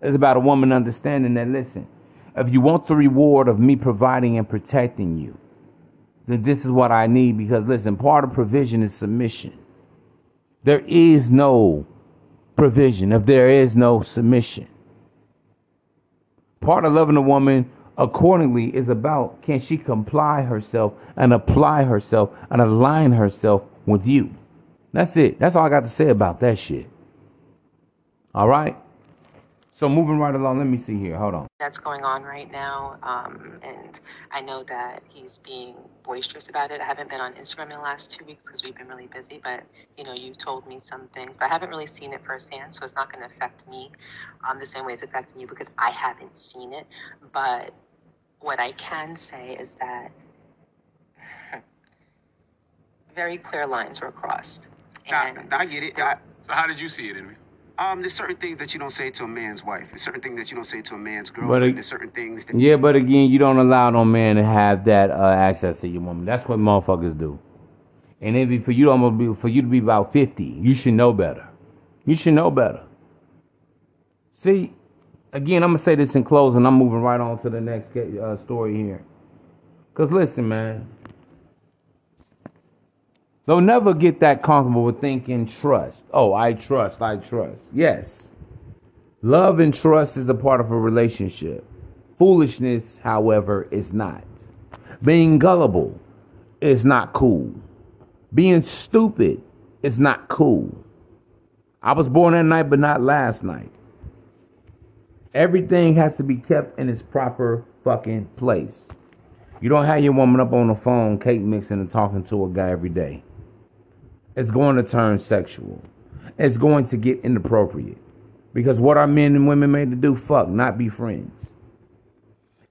It's about a woman understanding that, listen, if you want the reward of me providing and protecting you, then this is what I need because, listen, part of provision is submission. There is no provision if there is no submission. Part of loving a woman accordingly is about can she comply herself and apply herself and align herself with you. That's it. That's all I got to say about that shit. All right. So moving right along, let me see here. Hold on. that's going on right now. Um, and I know that he's being boisterous about it. I haven't been on Instagram in the last two weeks because we've been really busy, but you know, you told me some things, but I haven't really seen it firsthand, so it's not going to affect me um, the same way it's affecting you because I haven't seen it. But what I can say is that very clear lines were crossed. I, And I get it. I, So how did you see it, Envy? Um, there's certain things that you don't say to a man's wife. There's certain things that you don't say to a man's But girlfriend. it- there's certain things that Yeah, but again, you don't allow no man to have that uh, access to your woman. That's what motherfuckers do. And if for you to almost be for you to be about fifty, you should know better. You should know better. See, again, I'm gonna say this in closing. I'm moving right on to the next uh, story here. Cause listen, man, they'll never get that comfortable with thinking trust. Oh, I trust. I trust. Yes, love and trust is a part of a relationship. Foolishness, however, is not. Being gullible is not cool. Being stupid is not cool. I was born that night, but not last night. Everything has to be kept in its proper fucking place. You don't have your woman up on the phone, cake mixing and talking to a guy every day. It's going to turn sexual. It's going to get inappropriate. Because what are men and women made to do? Fuck, not be friends.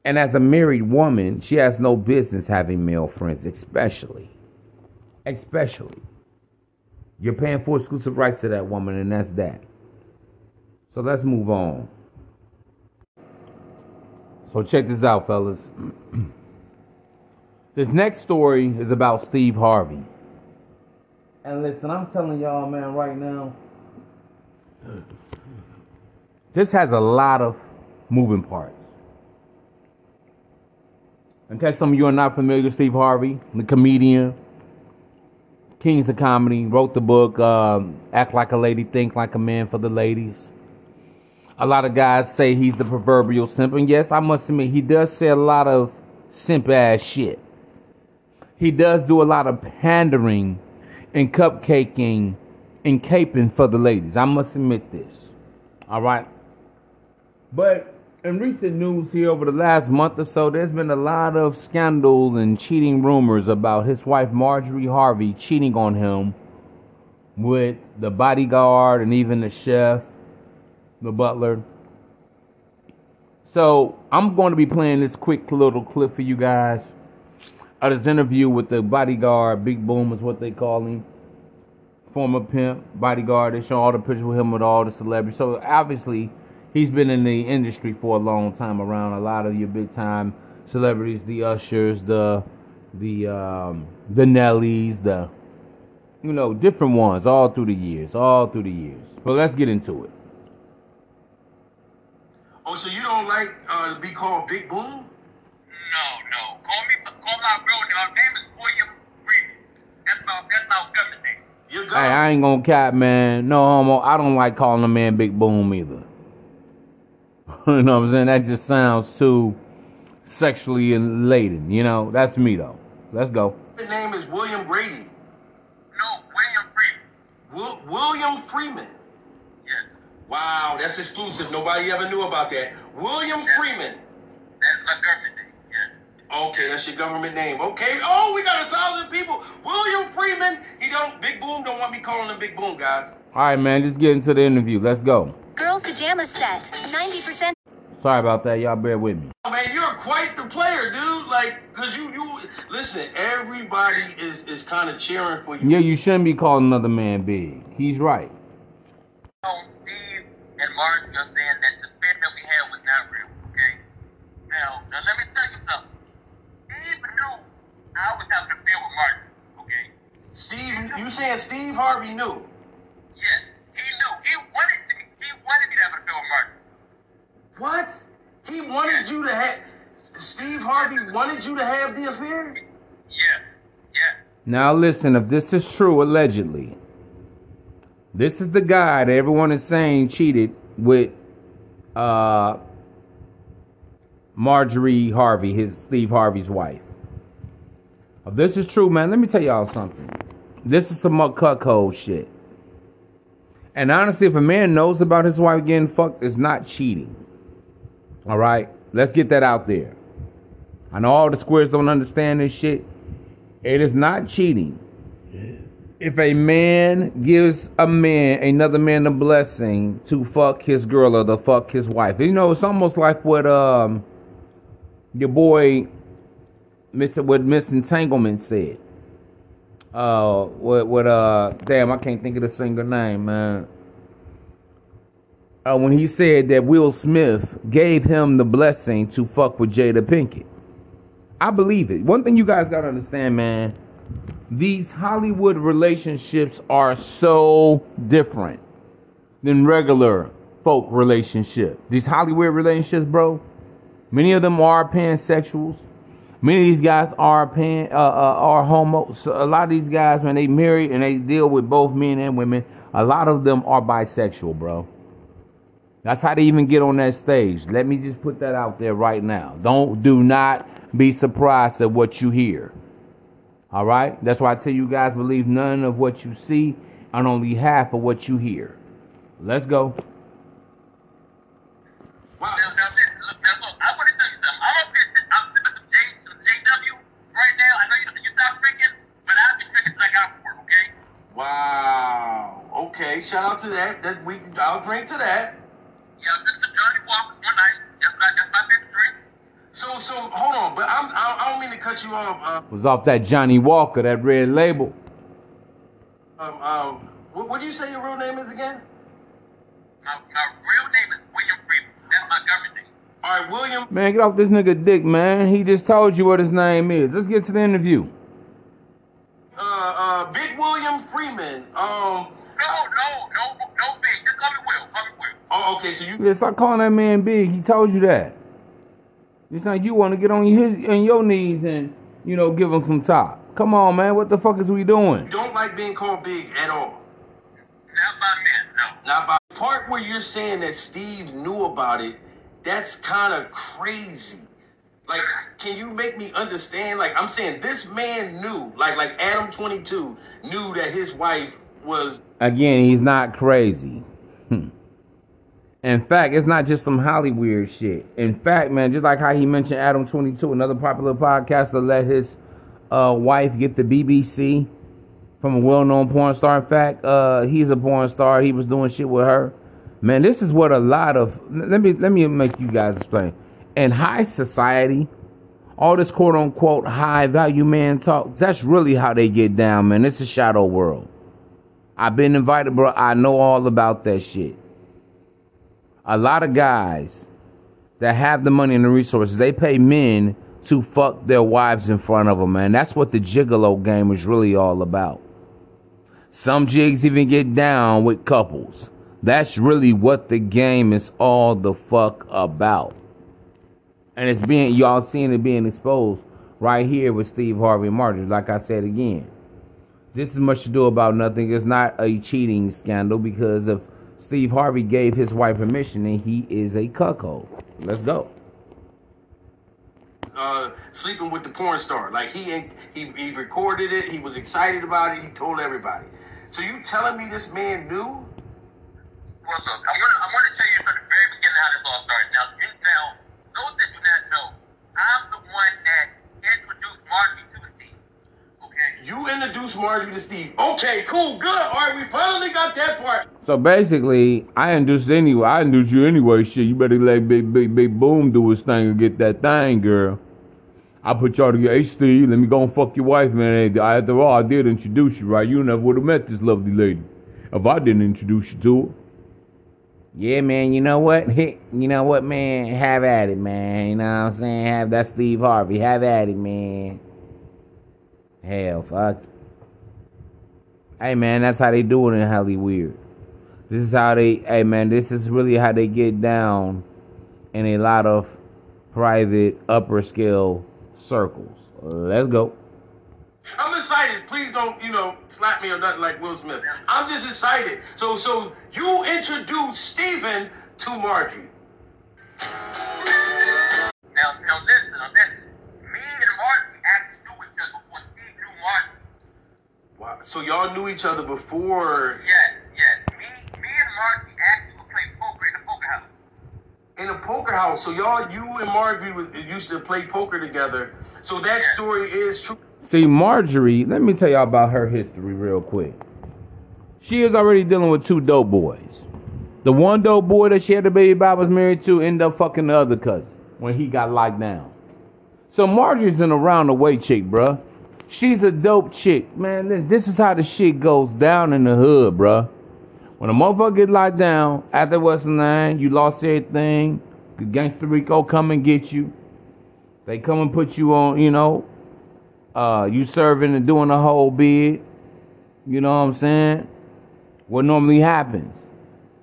And as a married woman, she has no business having male friends, especially. Especially. You're paying for exclusive rights to that woman, and that's that. So let's move on. So check this out, fellas. this next story is about Steve Harvey. And listen, I'm telling y'all, man, right now, this has a lot of moving parts. In case some of you are not familiar, Steve Harvey, the comedian, Kings of Comedy, wrote the book um, Act Like a Lady, Think Like a Man for the Ladies. A lot of guys say he's the proverbial simp, and yes, I must admit, he does say a lot of simp ass shit. He does do a lot of pandering and cupcaking and caping for the ladies. I must admit this. All right. But in recent news here over the last month or so, there's been a lot of scandals and cheating rumors about his wife Marjorie Harvey cheating on him with the bodyguard and even the chef, the butler. So I'm going to be playing this quick little clip for you guys of this interview with the bodyguard, Big Boom is what they call him. Former pimp, bodyguard. They show all the pictures with him with all the celebrities. So obviously, he's been in the industry for a long time, around a lot of your big time celebrities, the Ushers, the the um, the Nellies, the you know different ones, all through the years, all through the years. But let's get into it. Oh, so you don't like uh, to be called Big Boom? No, no. Call me, call my real name. My name is William Freeman. That's my, that's my government name. You're Hey, I ain't gonna cap, man. No homo. I don't like calling a man Big Boom either. you know what I'm saying? That just sounds too sexually laden. You know, that's me though. Let's go. Your name is William Brady. No, William Freeman. Wil- William Freeman. Yes. Wow, that's exclusive. Nobody ever knew about that. William Freeman. That's my government name. Yes. Okay, that's your government name. Okay. Oh, we got a thousand people. William Freeman. He don't. Big Boom don't want me calling him Big Boom, guys. All right, man. Just get into the interview. Let's go. Girls pajama set. 90% Sorry about that. Y'all bear with me. Oh, man, you're quite the player, dude. Like, cause you you listen. Everybody is is kind of cheering for you. Yeah, you shouldn't be calling another man big. He's right. on Steve and Martin are saying that the fear that we had was not real. Okay. Now, now let me tell you something. Steve knew I was having a fear with Martin. Okay. Steve, you saying Steve Harvey knew? Yes, he knew. He wanted to. He wanted me to have a fear with Martin. What? He wanted you to have. Steve Harvey wanted you to have the affair. Yes. Yes. Now listen, if this is true, allegedly, this is the guy that everyone is saying cheated with uh Marjorie Harvey, his Steve Harvey's wife. If this is true, man, let me tell y'all something. This is some cuckold shit. And honestly, if a man knows about his wife getting fucked, it's not cheating. All right? Let's get that out there. I know all the squares don't understand this shit. It is not cheating. If a man gives a man, another man, a blessing to fuck his girl or to fuck his wife, you know, it's almost like what um your boy, Miss what Miss Entanglement said. Uh, what what uh, damn, I can't think of the singer name, man. Uh, when he said that Will Smith gave him the blessing to fuck with Jada Pinkett. I believe it. One thing you guys gotta understand, man, these Hollywood relationships are so different than regular folk relationship. These Hollywood relationships, bro, many of them are pansexuals. Many of these guys are pan, uh, uh, are homo. So a lot of these guys, when they married and they deal with both men and women. A lot of them are bisexual, bro. That's how they even get on that stage. Let me just put that out there right now. Don't do not be surprised at what you hear. All right? That's why I tell you guys believe none of what you see and only half of what you hear. Let's go. Wow. Now, now, listen, look, now, look, I want to tell you something. I'm up here, sit- I'm sipping some, J, some JW right now. I know you, you stopped drinking, but I've been drinking since I got off work, okay? Wow. Okay. Shout out to that. That we. I'll drink to that. Yeah, I took some Johnnie Walker one night. That's, what I, that's my favorite drink. So so hold on, but I'm I, I don't mean to cut you off. Uh, Was off that Johnnie Walker, that red label. um um. What what do you say your real name is again? My, my real name is William Freeman. That's my government name. All right, William. Man, get off this nigga dick, man. He just told you what his name is. Let's get to the interview. Uh uh. Big William Freeman. Um. No, no, no, no, big. Just call me Will. Call me Will. Oh, okay. So you. Yeah, stop calling that man big. He told you that. It's like you want to get on his on your knees and you know give him some top. Come on, man. What the fuck is we doing? don't like being called big at all. Not by men, no. Now, by the part where you're saying that Steve knew about it, that's kind of crazy. Like, can you make me understand? Like, I'm saying this man knew, like, like Adam 22 knew that his wife was. Again, he's not crazy. Hmm. In fact, it's not just some Hollywood shit. In fact, man, just like how he mentioned Adam 22, another popular podcaster let his uh, wife get the BBC from a well-known porn star. In fact, uh, he's a porn star. He was doing shit with her. Man, this is what a lot of let me let me make you guys explain. In high society, all this quote unquote high value man talk, that's really how they get down, man. It's a shadow world. I've been invited, bro. I know all about that shit. A lot of guys that have the money and the resources, they pay men to fuck their wives in front of them, man. That's what the gigolo game is really all about. Some jigs even get down with couples. That's really what the game is all the fuck about. And it's being, y'all seeing it being exposed right here with Steve Harvey and Marjorie. Like I said again, this is much to do about nothing. It's not a cheating scandal because if Steve Harvey gave his wife permission, then he is a cuckold. Let's go. Uh, sleeping with the porn star, like he ain't, he he recorded it. He was excited about it. He told everybody. So you telling me this man knew? Well, look, I'm gonna, I'm gonna tell you from the very beginning how this all started. Now, you, now, those that do not know, I'm the one that introduced Margie to Steve. Okay. you introduced Marjorie to Steve. Okay, cool, good. All right, we finally got that part. So basically, I induced anyway. I induced you anyway. Shit, you better let Big Big Big Boom do his thing and get that thing, girl. I put y'all together. Hey, Steve, let me go and fuck your wife, man. After all, I did introduce you, right? You never would have met this lovely lady if I didn't introduce you to her. Yeah, man. You know what? you know what, man? Have at it, man. You know what I'm saying? Have that Steve Harvey. Have at it, man. Hell, fuck. Hey, man, that's how they do it in Hollywood. This is how they. Hey, man, this is really how they get down in a lot of private upper scale circles. Let's go. I'm excited. Please don't, you know, slap me or nothing like Will Smith. I'm just excited. So, so you introduced Stephen to Marjorie. Now, now listen, now listen. Me and Martin actually knew each other before Steve knew Martin. Wow. So y'all knew each other before Yes, yes. Me, me and Martin actually would play poker in the poker house. in a poker house. So y'all, you and Marjorie used to play poker together. So that story is true. See, Marjorie, let me tell y'all about her history real quick. She is already dealing with two dope boys. The one dope boy that she had the baby by was married to ended up fucking the other cousin when he got locked down. So Marjorie's an around the way chick, bruh. She's a dope chick. Man, this- is how the shit goes down in the hood, bruh. When a motherfucker get locked down, after what's the name, you lost everything, the gangster Rico come and get you. They come and put you on, you know, uh, you serving and doing the whole bid. You know what I'm saying? What normally happens.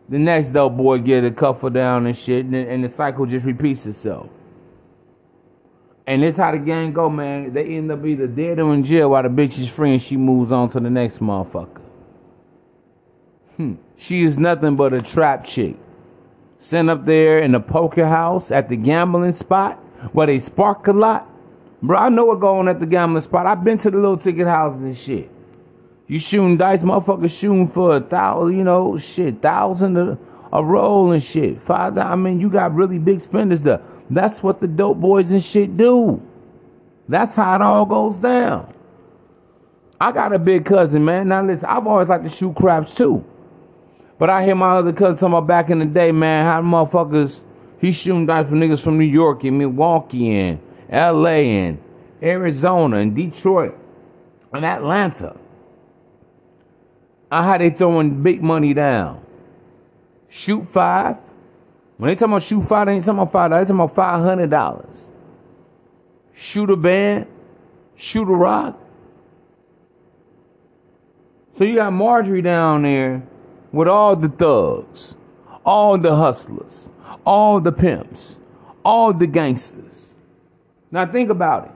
The next dope boy get a cuffle down and shit, and, and the cycle just repeats itself. And this how the gang go, man. They end up either dead or in jail while the bitch is free and she moves on to the next motherfucker. Hmm. She is nothing but a trap chick. Sent up there in the poker house at the gambling spot where they spark a lot. Bro, I know what going on at the gambling spot. I've been to the little ticket houses and shit. You shooting dice, motherfuckers shooting for a thousand, you know, shit, thousand a, a roll and shit. Five, I mean, you got really big spenders there. That's what the dope boys and shit do. That's how it all goes down. I got a big cousin, man. Now listen, I've always liked to shoot craps too. But I hear my other cousin talking about back in the day, man, how motherfuckers, he shooting dice for niggas from New York and Milwaukee and LA and Arizona and Detroit and Atlanta. I how they throwing big money down. Shoot five. When they talking about shoot five, they ain't talking about five dollars, they talking about five hundred dollars. Shoot a band, shoot a rock. So you got Marjorie down there with all the thugs, all the hustlers, all the pimps, all the gangsters. Now think about it.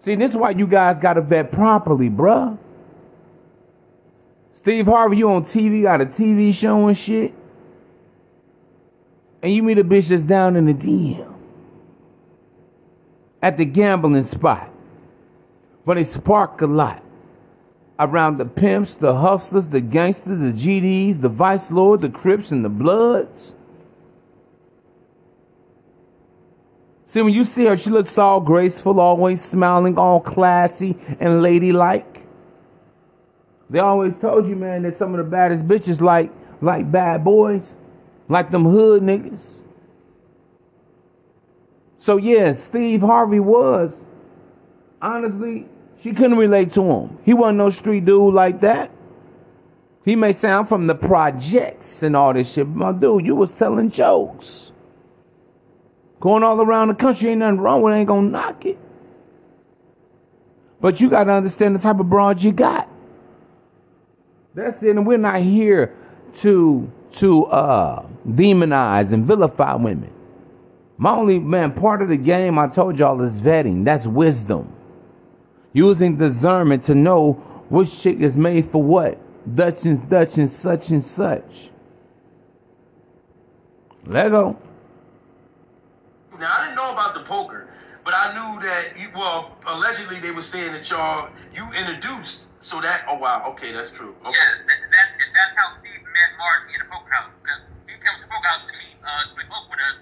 See, this is why you guys gotta vet properly, bruh. Steve Harvey, you on TV, got a TV show and shit. And you meet a bitch that's down in the DM at the gambling spot. But it spark a lot around the pimps, the hustlers, the gangsters, the GDs, the vice lord, the crips, and the bloods. See, when you see her, she looks all graceful, always smiling, all classy and ladylike. They always told you, man, that some of the baddest bitches like like bad boys, like them hood niggas. So yeah, Steve Harvey was honestly, she couldn't relate to him. He wasn't no street dude like that. He may sound from the projects and all this shit, but my dude, you was telling jokes. Going all around the country, ain't nothing wrong with it, ain't gonna knock it. But you gotta understand the type of broad you got. That's it, and we're not here to to uh demonize and vilify women. My only man part of the game I told y'all is vetting. That's wisdom. Using discernment to know which chick is made for what. Dutch and Dutch and such and such. Lego. Now I didn't know about the poker, but I knew that. You, well, allegedly they were saying that y'all you introduced. So that oh wow, okay, that's true. Okay. Yeah, that, that, that's how Steve met Martin in the poker house. Because he came to the poker house to meet, uh, to play poker with us,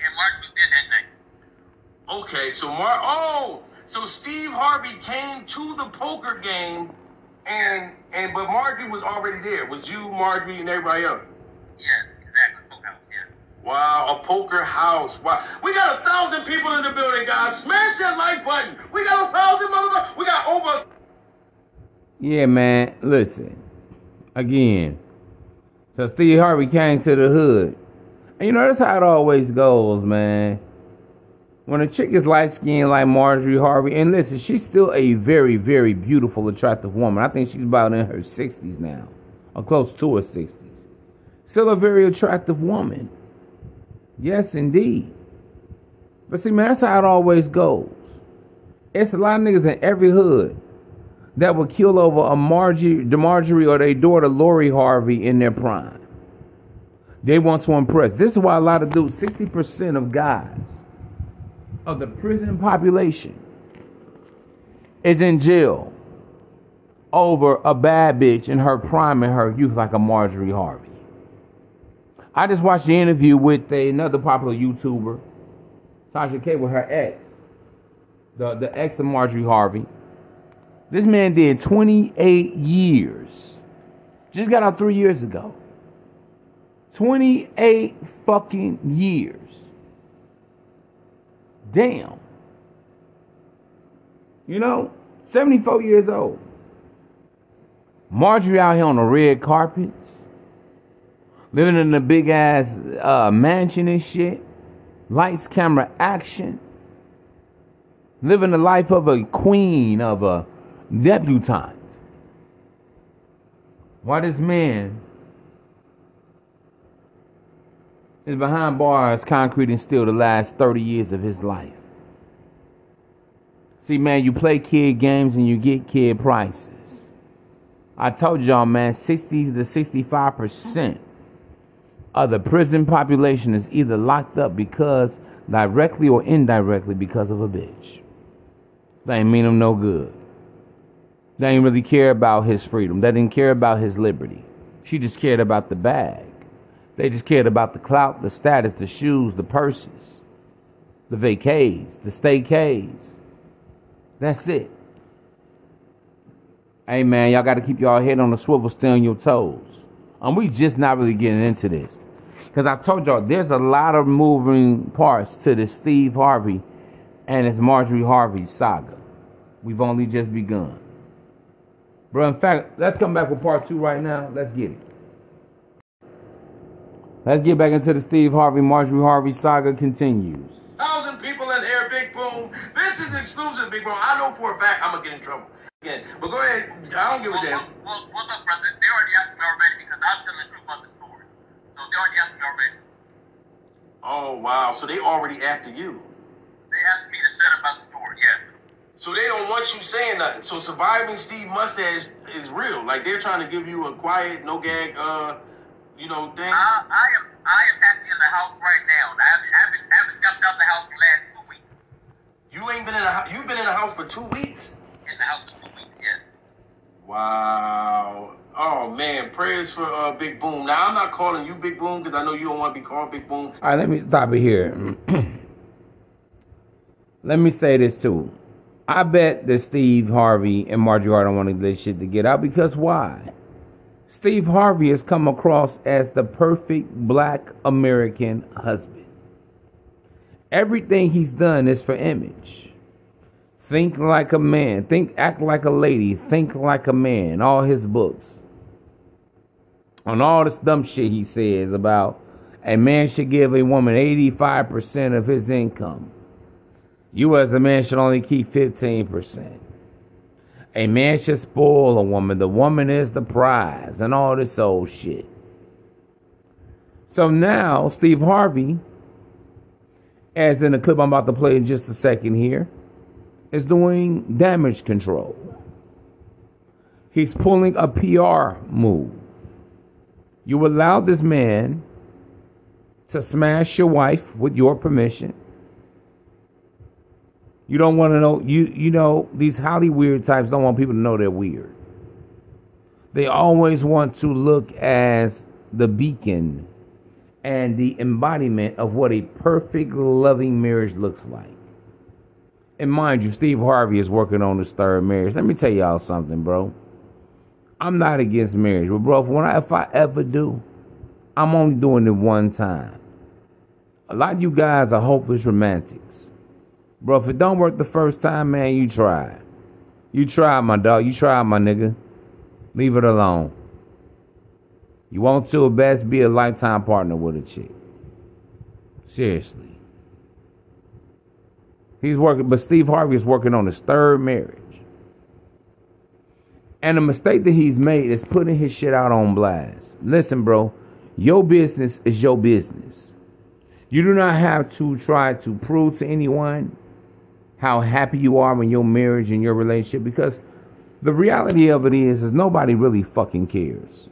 and Martin was there that night. Okay, so Mar. Oh, So Steve Harvey came to the poker game, and and but Marjorie was already there. Was you, Marjorie, and everybody else? Yes, exactly. Poker house, yes. Wow, a poker house. Wow, we got a thousand people in the building, guys. Smash that like button. We got a thousand motherfuckers. We got over. Yeah, man. Listen, again. So Steve Harvey came to the hood, and you know that's how it always goes, man. When a chick is light skinned like Marjorie Harvey, and listen, she's still a very, very beautiful, attractive woman. I think she's about in her 60s now, or close to her 60s. Still a very attractive woman. Yes, indeed. But see, man, that's how it always goes. It's a lot of niggas in every hood that would kill over a Marjorie, DeMarjorie or their daughter Lori Harvey in their prime. They want to impress. This is why a lot of dudes, 60% of guys of the prison population is in jail over a bad bitch in her prime in her youth like a Marjorie Harvey. I just watched the interview with a, another popular YouTuber, Tasha K, with her ex, the, the ex of Marjorie Harvey. This man did 28 years. Just got out three years ago. 28 fucking years. Damn. You know, 74 years old. Marjorie out here on the red carpets, living in a big ass uh, mansion and shit, lights, camera, action, living the life of a queen, of a debutante. Why this man is behind bars, concrete and steel the last 30 years of his life. See, man, you play kid games and you get kid prices. I told y'all, man, 60 to 65% of the prison population is either locked up because directly or indirectly because of a bitch. They ain't mean him no good. They ain't really care about his freedom. They didn't care about his liberty. She just cared about the bag. They just cared about the clout, the status, the shoes, the purses, the vacays, the staycays. That's it. Hey man, y'all got to keep y'all head on the swivel, stay on your toes. And we just not really getting into this. Because I told y'all, there's a lot of moving parts to this Steve Harvey and his Marjorie Harvey saga. We've only just begun. Bro, in fact, let's come back with part two right now. Let's get it. Let's get back into the Steve Harvey, Marjorie Harvey saga continues. Thousand people in here, Big Boom. This is exclusive, Big Boom. I know for a fact I'm gonna get in trouble again. But go ahead. I don't give a damn. well, well, well, look, brother, they already asked me already because I'm telling the truth about the story. So they already asked me already. Oh wow. So they already after you. They asked me to shut up about the story, yes. So they don't want you saying nothing. So surviving Steve Mustache is real. Like they're trying to give you a quiet, no gag, uh, you know, thing. I, I am I am actually in the house right now. I haven't, I haven't, I haven't stepped out the house for the last two weeks. You ain't been in hou- you've been in the house for two weeks. In the house for two weeks, yes. Wow. Oh man, prayers for uh, Big Boom. Now I'm not calling you Big Boom because I know you don't want to be called Big Boom. All right, let me stop it here. let me say this too. I bet that Steve Harvey and Marjorie don't want this shit to get out because why? Steve Harvey has come across as the perfect black American husband. Everything he's done is for image. Think like a man, think act like a lady, think like a man. All his books. On all this dumb shit he says about a man should give a woman 85% of his income. You as a man should only keep 15%. A man should spoil a woman. The woman is the prize and all this old shit. So now, Steve Harvey, as in the clip I'm about to play in just a second here, is doing damage control. He's pulling a PR move. You allow this man to smash your wife with your permission. You don't want to know you you know these Holly weird types don't want people to know they're weird. They always want to look as the beacon and the embodiment of what a perfect loving marriage looks like. And mind you, Steve Harvey is working on his third marriage. Let me tell y'all something, bro. I'm not against marriage, but bro, when I, if I ever do, I'm only doing it one time. A lot of you guys are hopeless romantics. Bro, if it don't work the first time, man, you try. You try, my dog. You try, my nigga. Leave it alone. You want to, at best be a lifetime partner with a chick. Seriously. He's working, but Steve Harvey is working on his third marriage. And the mistake that he's made is putting his shit out on blast. Listen, bro, your business is your business. You do not have to try to prove to anyone how happy you are in your marriage and your relationship because the reality of it is is nobody really fucking cares.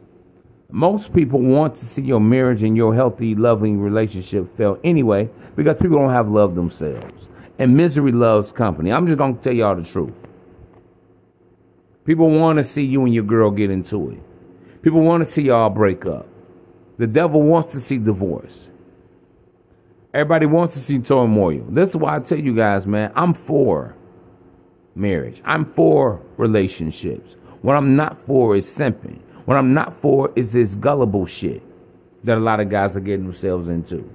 Most people want to see your marriage and your healthy, loving relationship fail anyway because people don't have love themselves. And misery loves company. I'm just going to tell y'all the truth. People want to see you and your girl get into it. People want to see y'all break up. The devil wants to see divorce. Everybody wants to see turmoil. This is why I tell you guys, man, I'm for marriage. I'm for relationships. What I'm not for is simping. What I'm not for is this gullible shit that a lot of guys are getting themselves into.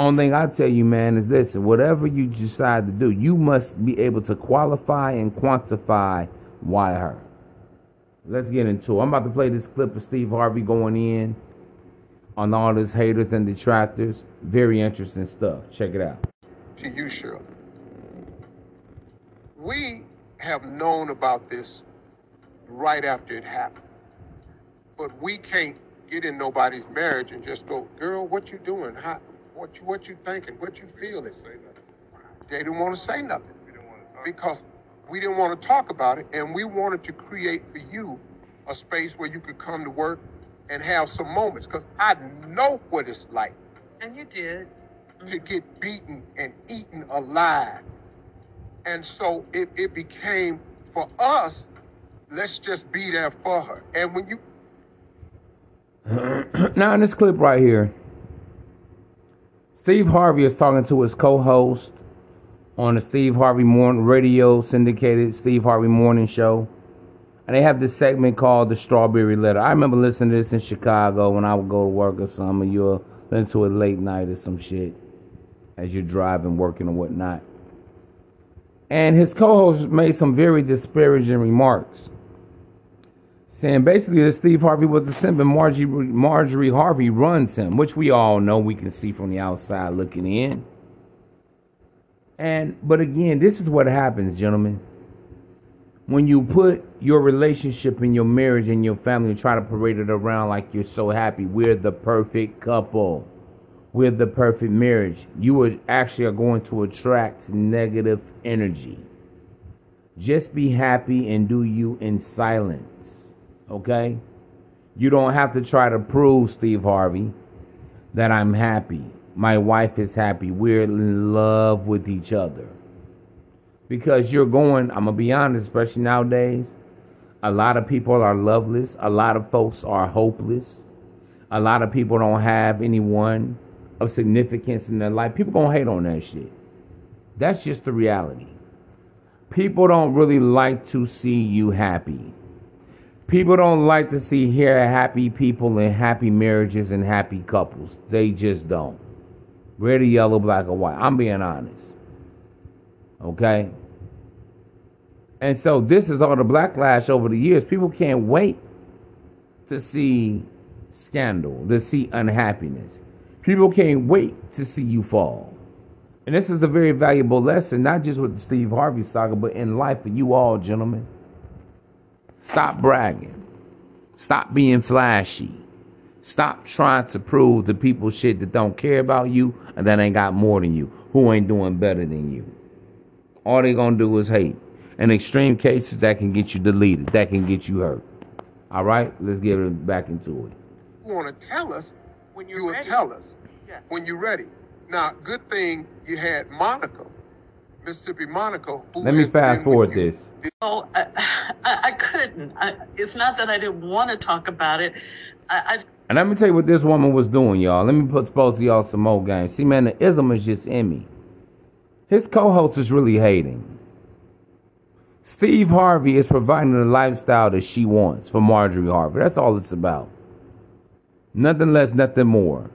Only thing I tell you, man, is this whatever you decide to do, you must be able to qualify and quantify why her. Let's get into it. I'm about to play this clip of Steve Harvey going in on all his haters and detractors. Very interesting stuff. Check it out. To you, Shirley. We have known about this right after it happened. But we can't get in nobody's marriage and just go, girl, what you doing? How, what you what you thinking? What you feel. They Say nothing. They didn't want to say nothing because we didn't want to talk about it, and we wanted to create for you a space where you could come to work and have some moments. Because I know what it's like And you did. to get beaten and eaten alive. And so it, it became for us, let's just be there for her. And when you now in this clip right here, Steve Harvey is talking to his co-host on the Steve Harvey Morning Radio syndicated Steve Harvey Morning Show. And they have this segment called the Strawberry Letter. I remember listening to this in Chicago when I would go to work or something, you'll listen to it late night or some shit as you're driving, working, or whatnot. And his co-host made some very disparaging remarks, saying basically that Steve Harvey was a simp and Marjorie, Marjorie Harvey runs him, which we all know we can see from the outside looking in. And but again, this is what happens, gentlemen. When you put your relationship and your marriage and your family and try to parade it around like you're so happy, we're the perfect couple, we're the perfect marriage, you are actually are going to attract negative energy. Just be happy and do you in silence, okay? You don't have to try to prove, Steve Harvey, that I'm happy. My wife is happy. We're in love with each other. Because you're going, I'm going to be honest, especially nowadays, a lot of people are loveless. A lot of folks are hopeless. A lot of people don't have anyone of significance in their life. People to hate on that shit. That's just the reality. People don't really like to see you happy. People don't like to see here happy people and happy marriages and happy couples. They just don't. Red yellow, black or white. I'm being honest. Okay? And so this is all the backlash over the years. People can't wait to see scandal, to see unhappiness. People can't wait to see you fall. And this is a very valuable lesson, not just with the Steve Harvey saga, but in life for you all, gentlemen. Stop bragging. Stop being flashy. Stop trying to prove to people shit that don't care about you and that ain't got more than you, who ain't doing better than you. All they gonna do is hate. In extreme cases, that can get you deleted. That can get you hurt. All right, let's get it back into it. You want to tell us, When you you're will ready. tell us Yes. when you're ready. Now, good thing you had Monica, Mississippi Monica. Who Let me fast forward with you. this. Oh, I, I, I couldn't. I, it's not that I didn't want to talk about it. I, And let me tell you what this woman was doing, y'all. Let me put expose to y'all some more games. See, man, the ism is just in me. His co host is really hating. Steve Harvey is providing the lifestyle that she wants for Marjorie Harvey. That's all it's about. Nothing less, nothing more.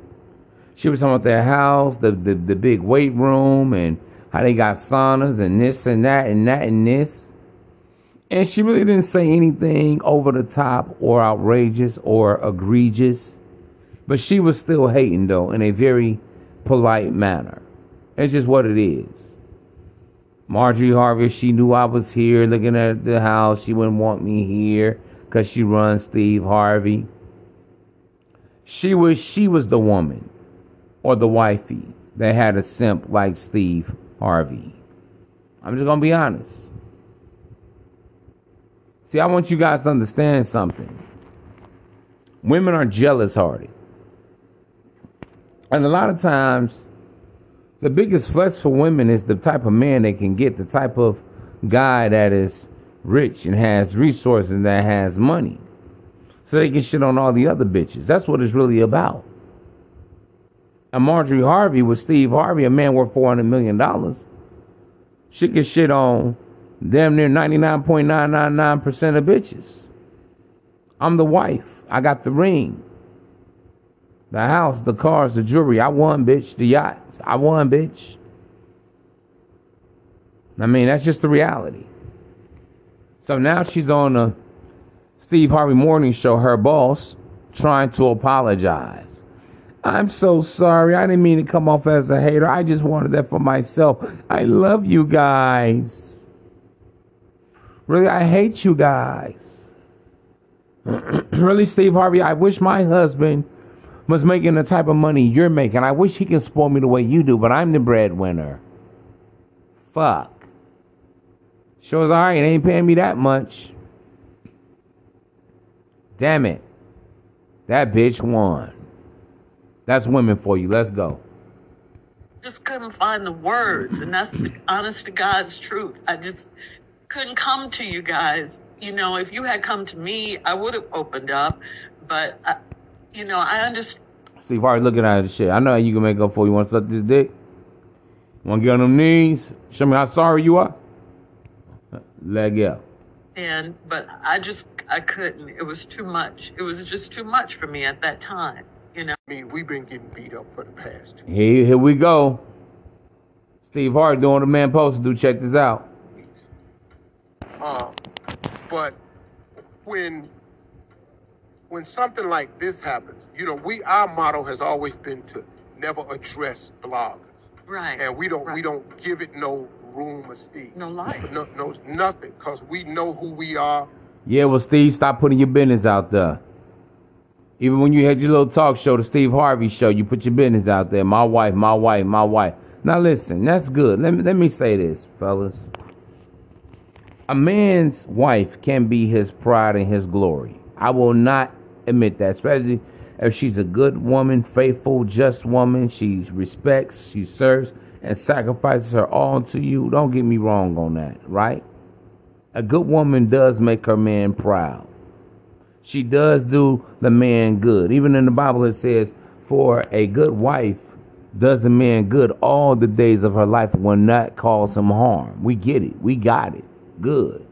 She was talking about their house, the, the, the big weight room, and how they got saunas and this and that and that and this. And she really didn't say anything over the top or outrageous or egregious. But she was still hating, though, in a very polite manner. It's just what it is. Marjorie Harvey, she knew I was here looking at the house. She wouldn't want me here because she runs Steve Harvey. She was she was the woman or the wifey that had a simp like Steve Harvey. I'm just gonna be honest. See, I want you guys to understand something. Women are jealous hearted. And a lot of times the biggest flex for women is the type of man they can get, the type of guy that is rich and has resources and that has money. So they can shit on all the other bitches. That's what it's really about. And Marjorie Harvey with Steve Harvey, a man worth $400 million, she can shit on damn near 99.999% of bitches. I'm the wife. I got the ring. The house, the cars, the jewelry. I won, bitch. The yachts. I won, bitch. I mean, that's just the reality. So now she's on a Steve Harvey Morning Show, her boss, trying to apologize. I'm so sorry. I didn't mean to come off as a hater. I just wanted that for myself. I love you guys. Really, I hate you guys. really, Steve Harvey, I wish my husband was making the type of money you're making. I wish he could spoil me the way you do, but I'm the breadwinner. Fuck. Shows alright, ain't paying me that much. Damn it. That bitch won. That's women for you. Let's go. Just couldn't find the words, and that's the honest to God's truth. I just couldn't come to you guys. You know, if you had come to me, I would have opened up, but I, you know, I understand. See, Harvey looking at the shit. I know how you can make up for you. Want to suck this dick? Want to get on them knees? Show me how sorry you are? Leg up. And but I just I couldn't. It was too much. It was just too much for me at that time. You know. I mean, we've been getting beat up for the past. Here, here we go. Steve Hart doing the man supposed to do. Check this out. Uh, but when when something like this happens, you know, we our motto has always been to never address bloggers, Right. and we don't we don't give it no room or steam, No life. no no nothing, because we know who we are. Yeah, well, Steve, stop putting your business out there. Even when you had your little talk show, the Steve Harvey show, you put your business out there. My wife, my wife, my wife. Now listen, that's good. Let me let me say this, fellas. A man's wife can be his pride and his glory. I will not admit that, especially if she's a good woman, faithful, just woman. She respects, she serves, and sacrifices her all to you. Don't get me wrong on that, right? A good woman does make her man proud. She does do the man good. Even in the Bible, it says, For a good wife does a man good all the days of her life will not cause him harm. We get it. We got it. Good.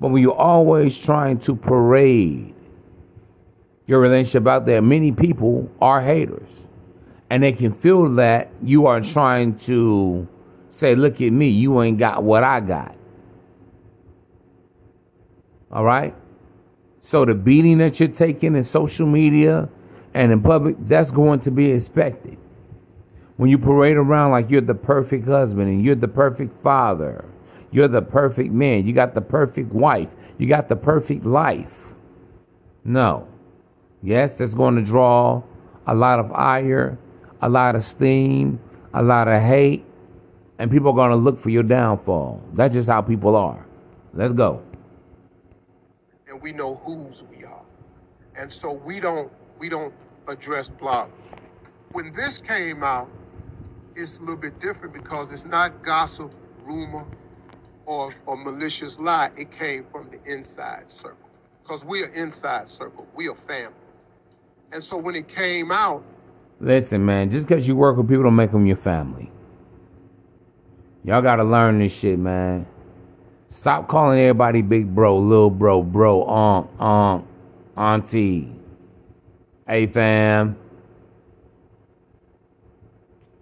But when you're always trying to parade your relationship out there, many people are haters. And they can feel that you are trying to say, Look at me, you ain't got what I got. All right? So the beating that you're taking in social media and in public, that's going to be expected. When you parade around like you're the perfect husband and you're the perfect father, you're the perfect man, you got the perfect wife, you got the perfect life. No. Yes, that's going to draw a lot of ire, a lot of steam, a lot of hate, and people are going to look for your downfall. That's just how people are. Let's go. and we know whose we are. And so we don't we don't address bloggers. When this came out, it's a little bit different because it's not gossip, rumor, or, or malicious lie. It came from the inside circle. Because we are inside circle. We are family. And so when it came out, Listen, man, just because you work with people don't make them your family. Y'all gotta learn this shit, man. Stop calling everybody big bro, little bro, bro, aunt, aunt, auntie. Hey fam.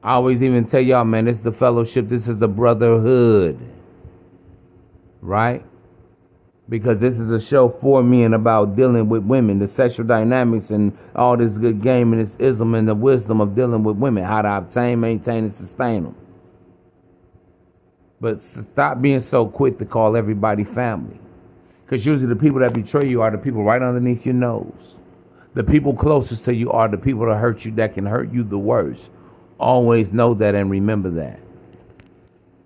I always even tell y'all, man, this is the fellowship, this is the brotherhood. Right? Because this is a show for me and about dealing with women, the sexual dynamics and all this good game and this ism and the wisdom of dealing with women, how to obtain, maintain, and sustain them. But stop being so quick to call everybody family. Because usually the people that betray you are the people right underneath your nose. The people closest to you are the people that hurt you that can hurt you the worst. Always know that and remember that.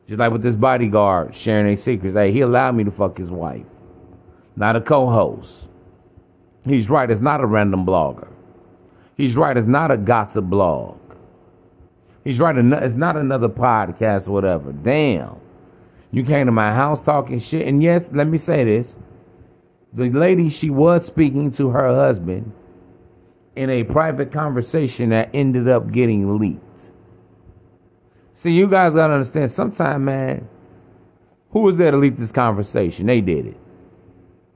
Just like with this bodyguard sharing their secrets. Hey, he allowed me to fuck his wife. Not a co host. He's right, it's not a random blogger. He's right, it's not a gossip blog. He's right, it's not another podcast or whatever. Damn. You came to my house talking shit. And yes, let me say this. The lady, she was speaking to her husband in a private conversation that ended up getting leaked. See, you guys gotta understand, sometime, man, who was there to leak this conversation? They did it.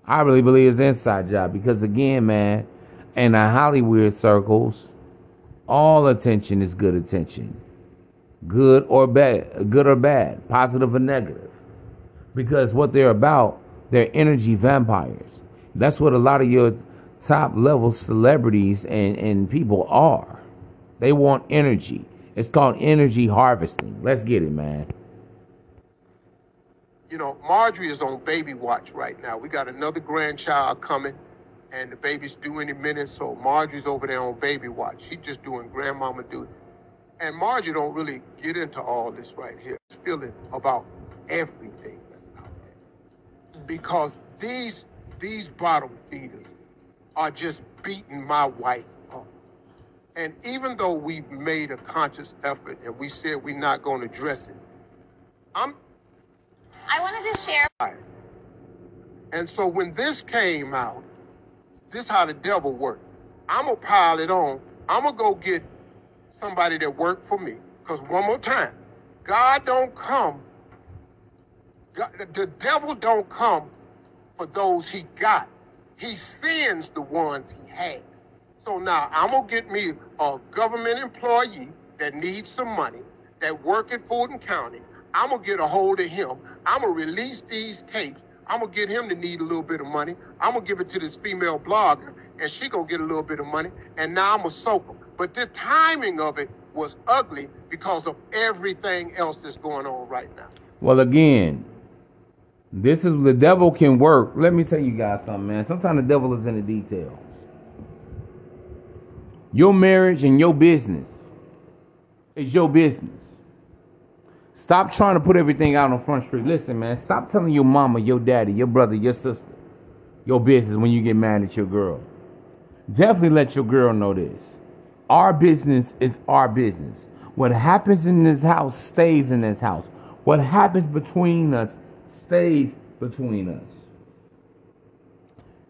I really believe it's inside job because again, man, in the Hollywood circles, all attention is good attention. Good or bad, good or bad, positive or negative. Because what they're about, they're energy vampires. That's what a lot of your top level celebrities and, and people are. They want energy. It's called energy harvesting. Let's get it, man. You know, Marjorie is on baby watch right now. We got another grandchild coming, and the baby's due any minute, so Marjorie's over there on baby watch. She's just doing grandmama duty. And Marjorie don't really get into all this right here. She's feeling about everything that's out there. Mm. Because these these bottom feeders are just beating my wife up. And even though we've made a conscious effort and we said we're not going to address it, I'm. I wanted to share. And so when this came out, this how the devil worked. I'm gonna pile it on. I'm gonna go get somebody that worked for me. Because one more time, God don't come. God, the devil don't come for those he got. He sends the ones he has. So now I'm gonna get me a government employee that needs some money, that work at Fulton County. I'm gonna get a hold of him. I'm gonna release these tapes. I'm gonna get him to need a little bit of money. I'm gonna give it to this female blogger, and she gonna get a little bit of money. And now I'm gonna soak them. But the timing of it was ugly because of everything else that's going on right now. Well, again, this is the devil can work. Let me tell you guys something, man. Sometimes the devil is in the details. Your marriage and your business is your business. Stop trying to put everything out on Front Street. Listen, man, stop telling your mama, your daddy, your brother, your sister, your business when you get mad at your girl. Definitely let your girl know this. Our business is our business. What happens in this house stays in this house. What happens between us stays between us.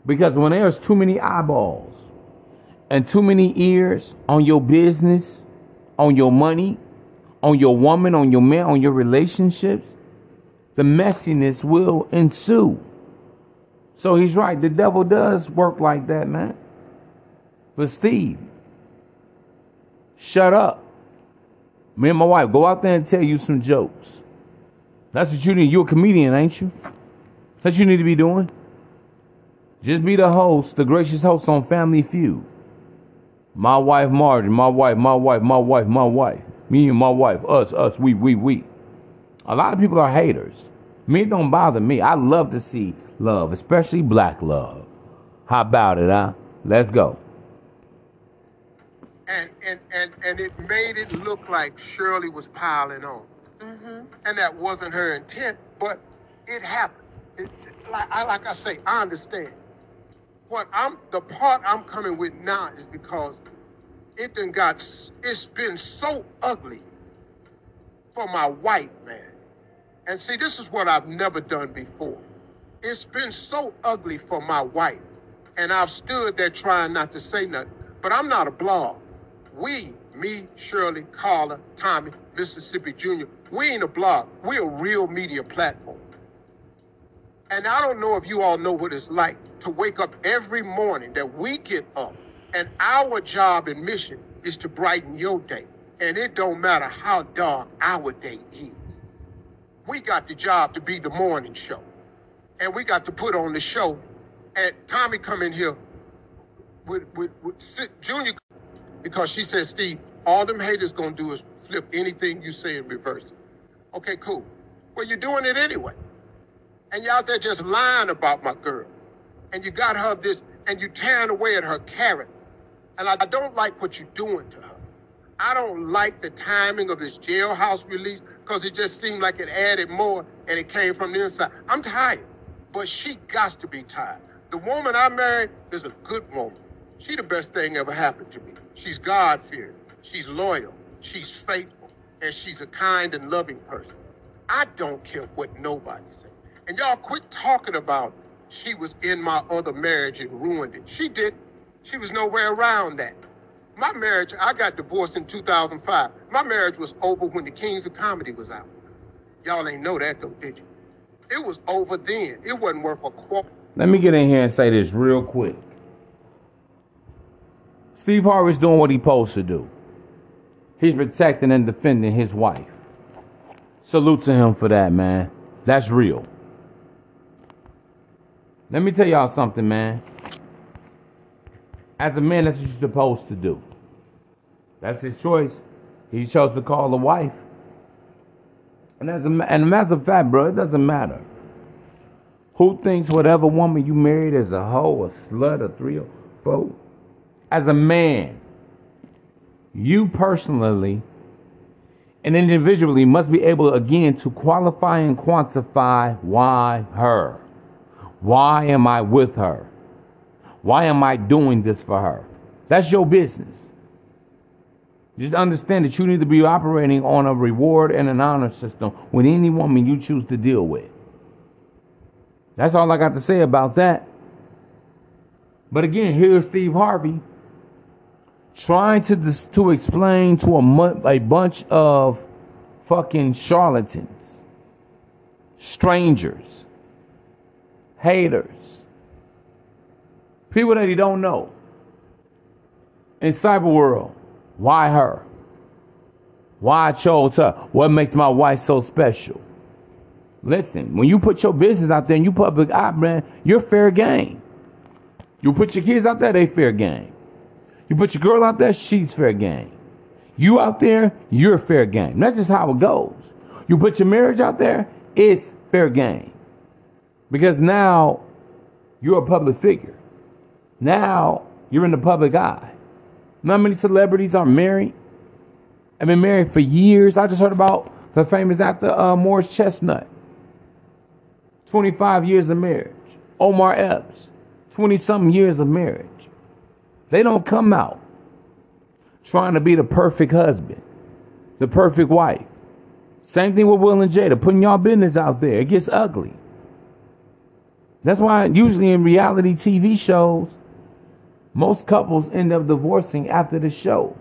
Because when there's too many eyeballs and too many ears on your business, on your money, on your woman, on your man, on your relationships, the messiness will ensue. So he's right. The devil does work like that, man. But Steve, shut up. Me and my wife go out there and tell you some jokes. That's what you need. You're a comedian, ain't you? That's what you need to be doing. Just be the host, the gracious host on Family Feud. My wife, Marjorie, my wife, my wife, my wife, my wife. Me and my wife, us, us, we, we, we. A lot of people are haters. Me don't bother me. I love to see love, especially black love. How about it, huh? Let's go. And and and and it made it look like Shirley was piling on. Mm-hmm. and that wasn't her intent, but it happened. It, like I like I say, I understand. What I'm the part I'm coming with now is because it done got it's been so ugly for my white man. And see, this is what I've never done before. It's been so ugly for my wife, and I've stood there trying not to say nothing. But I'm not a blog. We, Me, Shirley, Carla, Tommy, Mississippi Jr. We ain't a blog. We're a real media platform. And I don't know if you all know what it's like to wake up every morning that we get up and our job and mission is to brighten your day. And it don't matter how dark our day is. We got the job to be the morning show. And we got to put on the show. And Tommy come in here with, with, with Junior because she said, Steve, all them haters gonna do is flip anything you say and reverse. Okay, cool. Well, you're doing it anyway. And you're out there just lying about my girl. And you got her this, and you tearing away at her character. And I, don't like what you're doing to her. I don't like the timing of this jailhouse release because it just seemed like it added more and it came from the inside. I'm tired, but she got to be tired. The woman I married is a good woman. She the best thing ever happened to me. She's God fearing. She's loyal. She's faithful. And she's a kind and loving person. I don't care what nobody says. And y'all quit talking about she was in my other marriage and ruined it. She did. She was nowhere around that. My marriage, I got divorced in 2005. My marriage was over when the Kings of Comedy was out. Y'all ain't know that though, did you? It was over then. It wasn't worth a quarter. Let me get in here and say this real quick. Steve Harvey's doing what he's supposed to do. He's protecting and defending his wife. Salute to him for that, man. That's real. Let me tell y'all something, man. As a man, that's what you're supposed to do. That's his choice. He chose to call a wife. And as a, and as a fact, bro, it doesn't matter. Who thinks whatever woman you married is a hoe, a slut, a three or four? As a man, you personally and individually must be able again to qualify and quantify why her. Why am I with her? Why am I doing this for her? That's your business. Just understand that you need to be operating on a reward and an honor system with any woman you choose to deal with. That's all I got to say about that. But again, here's Steve Harvey trying to to explain to a, a bunch of fucking charlatans, strangers, haters, people that he don't know in cyber world. Why her? Why I chose her? What makes my wife so special? Listen, when you put your business out there and you public ah, eye brand, you're fair game. You put your kids out there, they fair game. You put your girl out there, she's fair game. You out there, you're fair game. That's just how it goes. You put your marriage out there, it's fair game. Because now you're a public figure. Now you're in the public eye. Not many celebrities are married. I've been married for years. I just heard about the famous actor uh, Morris Chestnut. 25 years of marriage. Omar Epps, 20 something years of marriage. They don't come out trying to be the perfect husband, the perfect wife. Same thing with Will and Jada, putting y'all business out there. It gets ugly. That's why usually in reality TV shows, most couples end up divorcing after the show.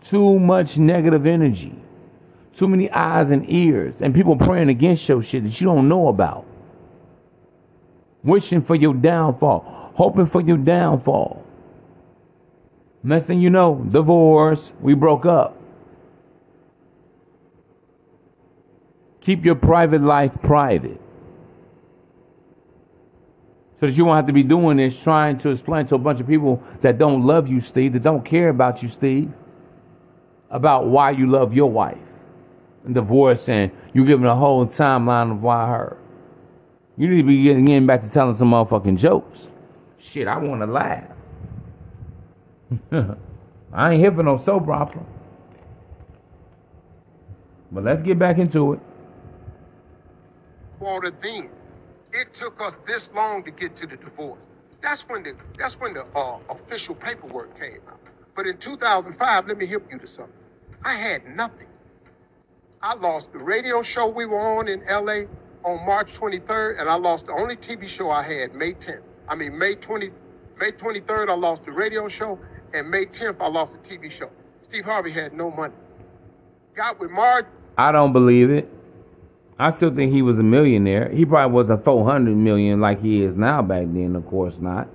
Too much negative energy, too many eyes and ears, and people praying against your shit that you don't know about. Wishing for your downfall, hoping for your downfall. Next thing you know, divorce, we broke up. Keep your private life private. So that you won't have to be doing this trying to explain to a bunch of people that don't love you, Steve, that don't care about you, Steve, about why you love your wife and divorce and you giving a whole timeline of why her. You need to be getting, back to telling some motherfucking jokes. Shit, I want to laugh. I ain't here for no soap opera. But let's get back into it. Quarter then. It took us this long to get to the divorce. That's when the that's when the uh, official paperwork came out. But in 2005, let me help you to something. I had nothing. I lost the radio show we were on in LA on March 23rd, and I lost the only TV show I had May 10th. I mean May 20, May 23rd, I lost the radio show, and May 10th, I lost the TV show. Steve Harvey had no money. Got with Martin. I don't believe it. I still think he was a millionaire. He probably was a 400 million like he is now back then, of course not.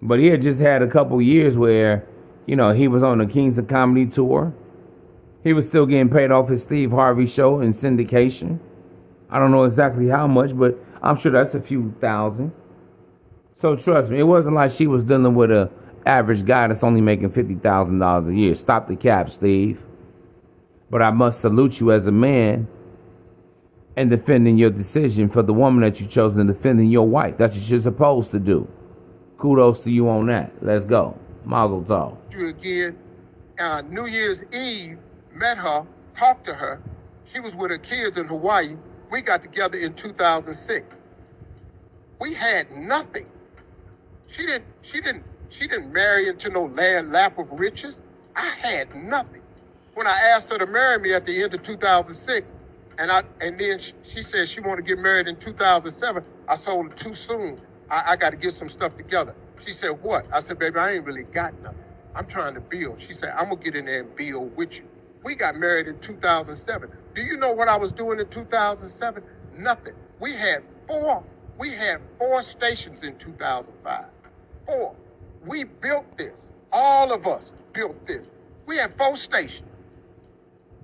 But he had just had a couple years where, you know, he was on the Kings of Comedy tour. He was still getting paid off his Steve Harvey show in syndication. I don't know exactly how much, but I'm sure that's a few thousand. So trust me, it wasn't like she was dealing with a average guy that's only making fifty thousand dollars a year. Stop the cap, Steve. But I must salute you as a man in defending your decision for the woman that you chose and defending your wife. That's what you're supposed to do. Kudos to you on that. Let's go. Mazel tov. You again. Uh, New Year's Eve, met her, talked to her. She was with her kids in Hawaii. We got together in 2006. We had nothing. She didn't. She didn't. She didn't marry into no land lap of riches. I had nothing. When I asked her to marry me at the end of 2006, and I and then she, she said she wanted to get married in 2007, I sold it too soon. I, I got to get some stuff together. She said, "What?" I said, "Baby, I ain't really got nothing. I'm trying to build." She said, "I'm gonna get in there and build with you." We got married in 2007. Do you know what I was doing in 2007? Nothing. We had four. We had four stations in 2005. Four. We built this. All of us built this. We had four stations.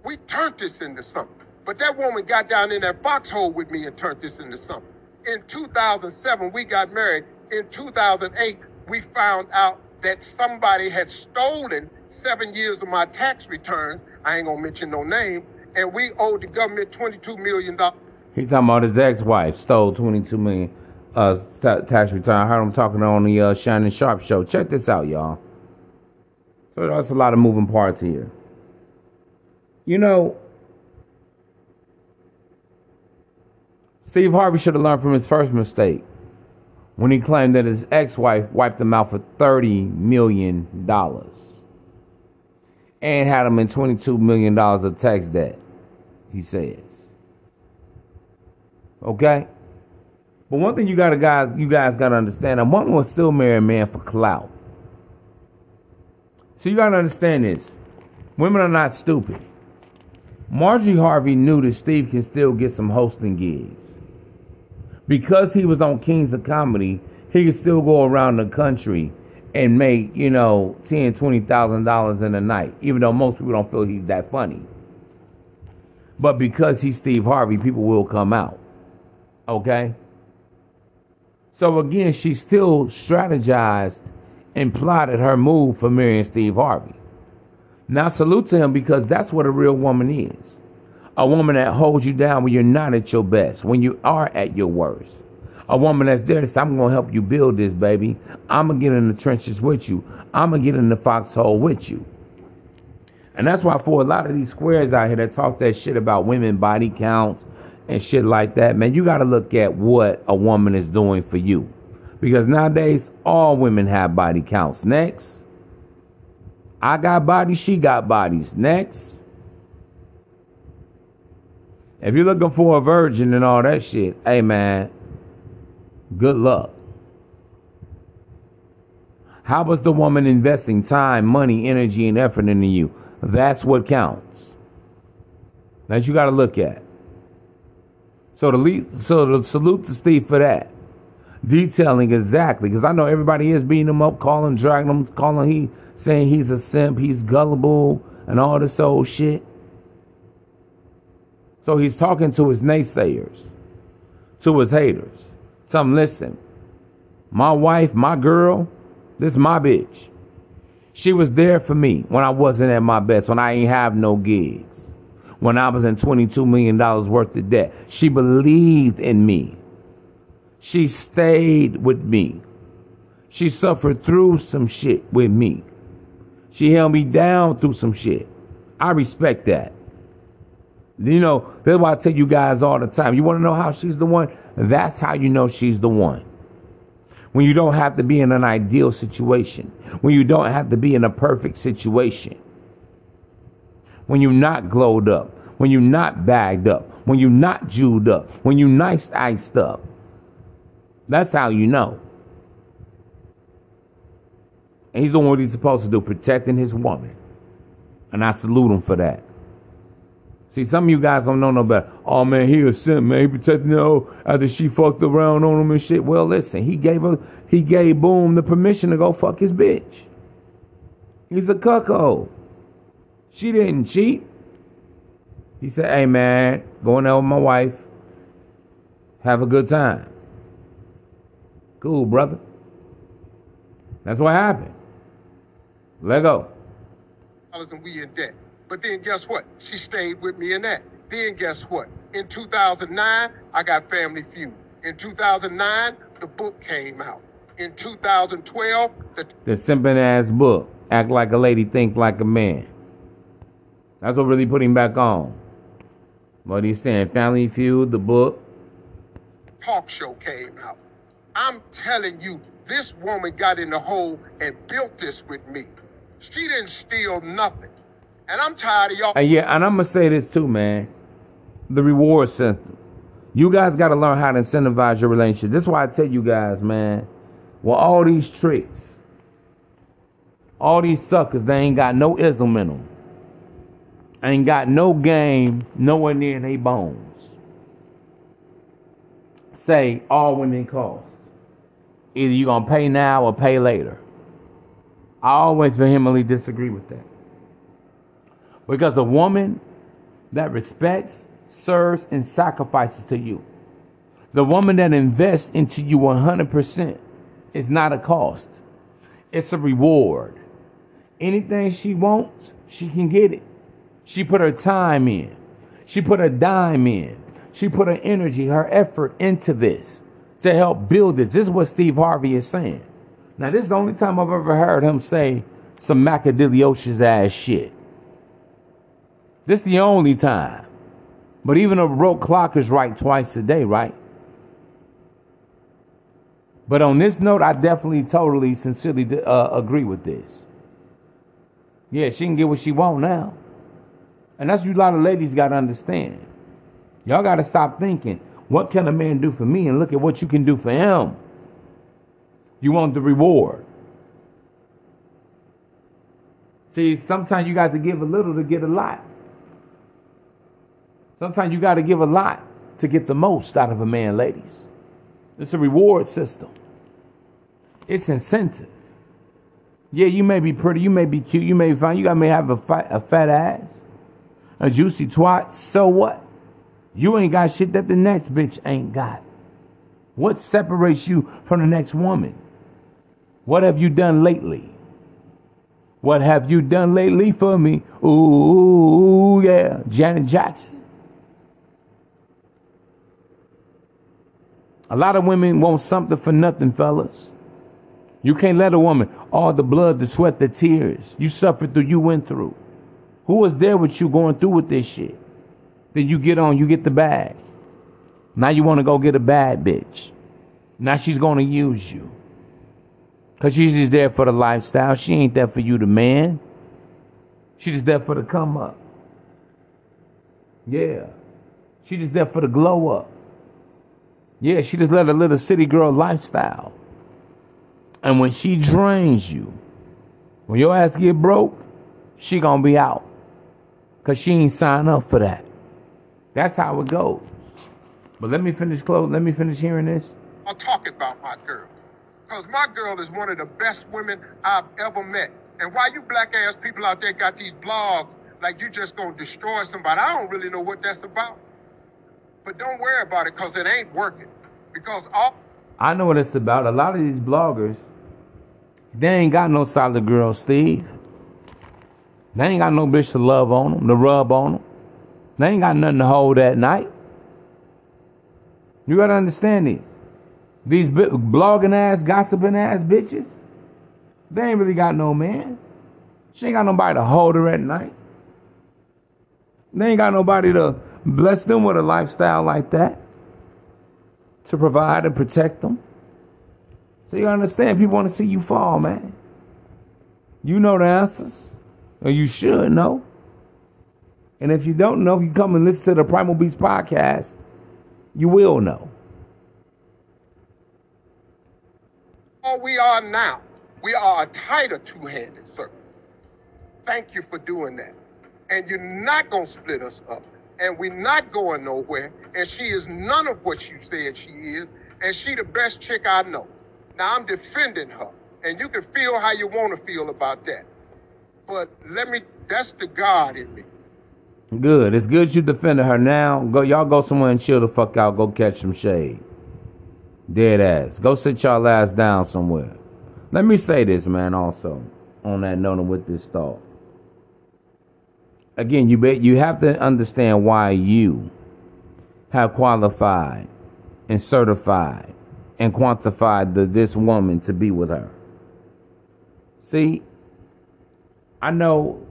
We turned this into something. But that woman got down in that foxhole with me and turned this into something. In 2007, we got married. In 2008, we found out that somebody had stolen seven years of my tax returns. I ain't gonna mention no name. And we owed the government $22 million. He talking about his ex-wife stole 22 million uh ta- tax return. I heard him talking on the uh, Shannon Sharpe show. Check this out, y'all. So that's a lot of moving parts here. You know, Steve Harvey should have learned from his first mistake when he claimed that his ex-wife wiped him out for 30 million dollars and had him in 22 million dollars of tax debt. He says. Okay? But one thing you gotta guys you guys gotta understand, a woman will still marry a man for clout. So you gotta understand this. Women are not stupid. Marjorie Harvey knew that Steve can still get some hosting gigs. Because he was on Kings of Comedy, he could still go around the country and make, you know, ten, twenty thousand dollars in a night, even though most people don't feel he's that funny. But because he's Steve Harvey, people will come out. Okay? So again, she still strategized and plotted her move for marrying Steve Harvey. Now salute to him because that's what a real woman is. A woman that holds you down when you're not at your best, when you are at your worst. A woman that's there to say, I'm gonna help you build this, baby. I'm gonna get in the trenches with you. I'm gonna get in the foxhole with you. And that's why for a lot of these squares out here that talk that shit about women body counts and shit like that, man, you got to look at what a woman is doing for you. Because nowadays, all women have body counts. Next. I got bodies, she got bodies. Next. If you're looking for a virgin and all that shit, hey man, good luck. How was the woman investing time, money, energy, and effort into you? That's what counts. That you got to look at. So the lead, so the salute to Steve for that, detailing exactly because I know everybody is beating him up, calling, dragging him, calling he saying he's a simp, he's gullible, and all this old shit. So he's talking to his naysayers, to his haters. Some listen, my wife, my girl, this is my bitch. She was there for me when I wasn't at my best, when I ain't have no gigs, when I was in $22 million worth of debt. She believed in me. She stayed with me. She suffered through some shit with me. She held me down through some shit. I respect that. You know, that's why I tell you guys all the time. You want to know how she's the one? That's how you know she's the one. When you don't have to be in an ideal situation. When you don't have to be in a perfect situation. When you're not glowed up. When you're not bagged up. When you're not jeweled up. When you're nice iced up. That's how you know. And he's doing what he's supposed to do, protecting his woman. And I salute him for that. See, some of you guys don't know no better. Oh man, he a simp, man. He protecting her after she fucked around on him and shit. Well, listen, he gave her, he gave Boom the permission to go fuck his bitch. He's a cuckold. She didn't cheat. He said, hey man, going out with my wife. Have a good time. Cool, brother. That's what happened. Let go. we in debt. But then guess what? She stayed with me in that. Then guess what? In 2009, I got Family Feud. In 2009, the book came out. In 2012, the The simping ass book. Act like a lady, think like a man. That's what really put him back on. What he's saying, Family Feud, the book. talk show came out. I'm telling you, this woman got in the hole and built this with me. She didn't steal nothing. And I'm tired of y'all. And yeah, and I'm gonna say this too, man. The reward system. You guys gotta learn how to incentivize your relationship. This is why I tell you guys, man. Well, all these tricks, all these suckers, they ain't got no ism in them. Ain't got no game nowhere near their bones. Say all women cost. Either you gonna pay now or pay later. I always vehemently disagree with that. Because a woman that respects, serves, and sacrifices to you, the woman that invests into you 100% is not a cost, it's a reward. Anything she wants, she can get it. She put her time in, she put her dime in, she put her energy, her effort into this to help build this. This is what Steve Harvey is saying. Now, this is the only time I've ever heard him say some macadilliocious ass shit. This the only time. But even a broke clock is right twice a day, right? But on this note, I definitely, totally, sincerely uh, agree with this. Yeah, she can get what she want now. And that's what a lot of ladies got to understand. Y'all got to stop thinking, what can a man do for me? And look at what you can do for him. You want the reward. See, sometimes you got to give a little to get a lot. Sometimes you got to give a lot to get the most out of a man, ladies. It's a reward system. It's incentive. Yeah, you may be pretty, you may be cute, you may be fine, you got may have a fat, a fat ass, a juicy twat. So what? You ain't got shit that the next bitch ain't got. What separates you from the next woman? What have you done lately? What have you done lately for me? Ooh, yeah, Janet Jackson. A lot of women want something for nothing, fellas. You can't let a woman all the blood, the sweat, the tears you suffered through, you went through. Who was there with you going through with this shit? Then you get on, you get the bag. Now you want to go get a bad bitch. Now she's going to use you. Because she's just there for the lifestyle. She ain't there for you, the man. She's just there for the come up. Yeah. She's just there for the glow up. Yeah, she just led a little city girl lifestyle. And when she drains you, when your ass get broke, she gonna be out. Cause she ain't signed up for that. That's how it goes. But let me finish close. Let me finish hearing this. I'm talking about my girl. Because my girl is one of the best women I've ever met. And why you black ass people out there got these blogs like you just gonna destroy somebody, I don't really know what that's about. But don't worry about it because it ain't working. Because all I know what it's about. A lot of these bloggers, they ain't got no solid girl, Steve. They ain't got no bitch to love on them, to rub on them. They ain't got nothing to hold at night. You gotta understand these. These bi- blogging ass, gossiping ass bitches, they ain't really got no man. She ain't got nobody to hold her at night. They ain't got nobody to bless them with a lifestyle like that to provide and protect them. So you understand, people want to see you fall, man. You know the answers, or you should know. And if you don't know, if you come and listen to the Primal Beast podcast, you will know. we are now We are a tighter two-handed circle. Thank you for doing that. And you're not gonna split us up. And we're not going nowhere. And she is none of what you said she is. And she the best chick I know. Now I'm defending her. And you can feel how you want to feel about that. But let me that's the God in me. Good. It's good you defended her now. Go y'all go somewhere and chill the fuck out. Go catch some shade. Dead ass. Go sit y'all ass down somewhere. Let me say this, man, also, on that note and with this thought. Again, you bet you have to understand why you have qualified and certified and quantified the, this woman to be with her. See, I know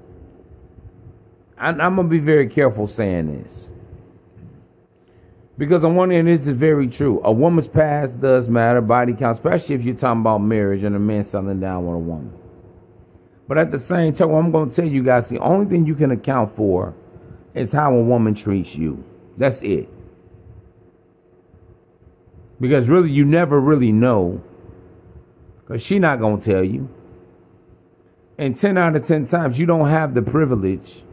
I, I'm gonna be very careful saying this because on one end, this is very true. A woman's past does matter, body count, especially if you're talking about marriage and a man settling down with a woman. But at the same time, I'm going to tell you guys the only thing you can account for is how a woman treats you. That's it. Because really, you never really know. Because she's not going to tell you. And 10 out of 10 times, you don't have the privilege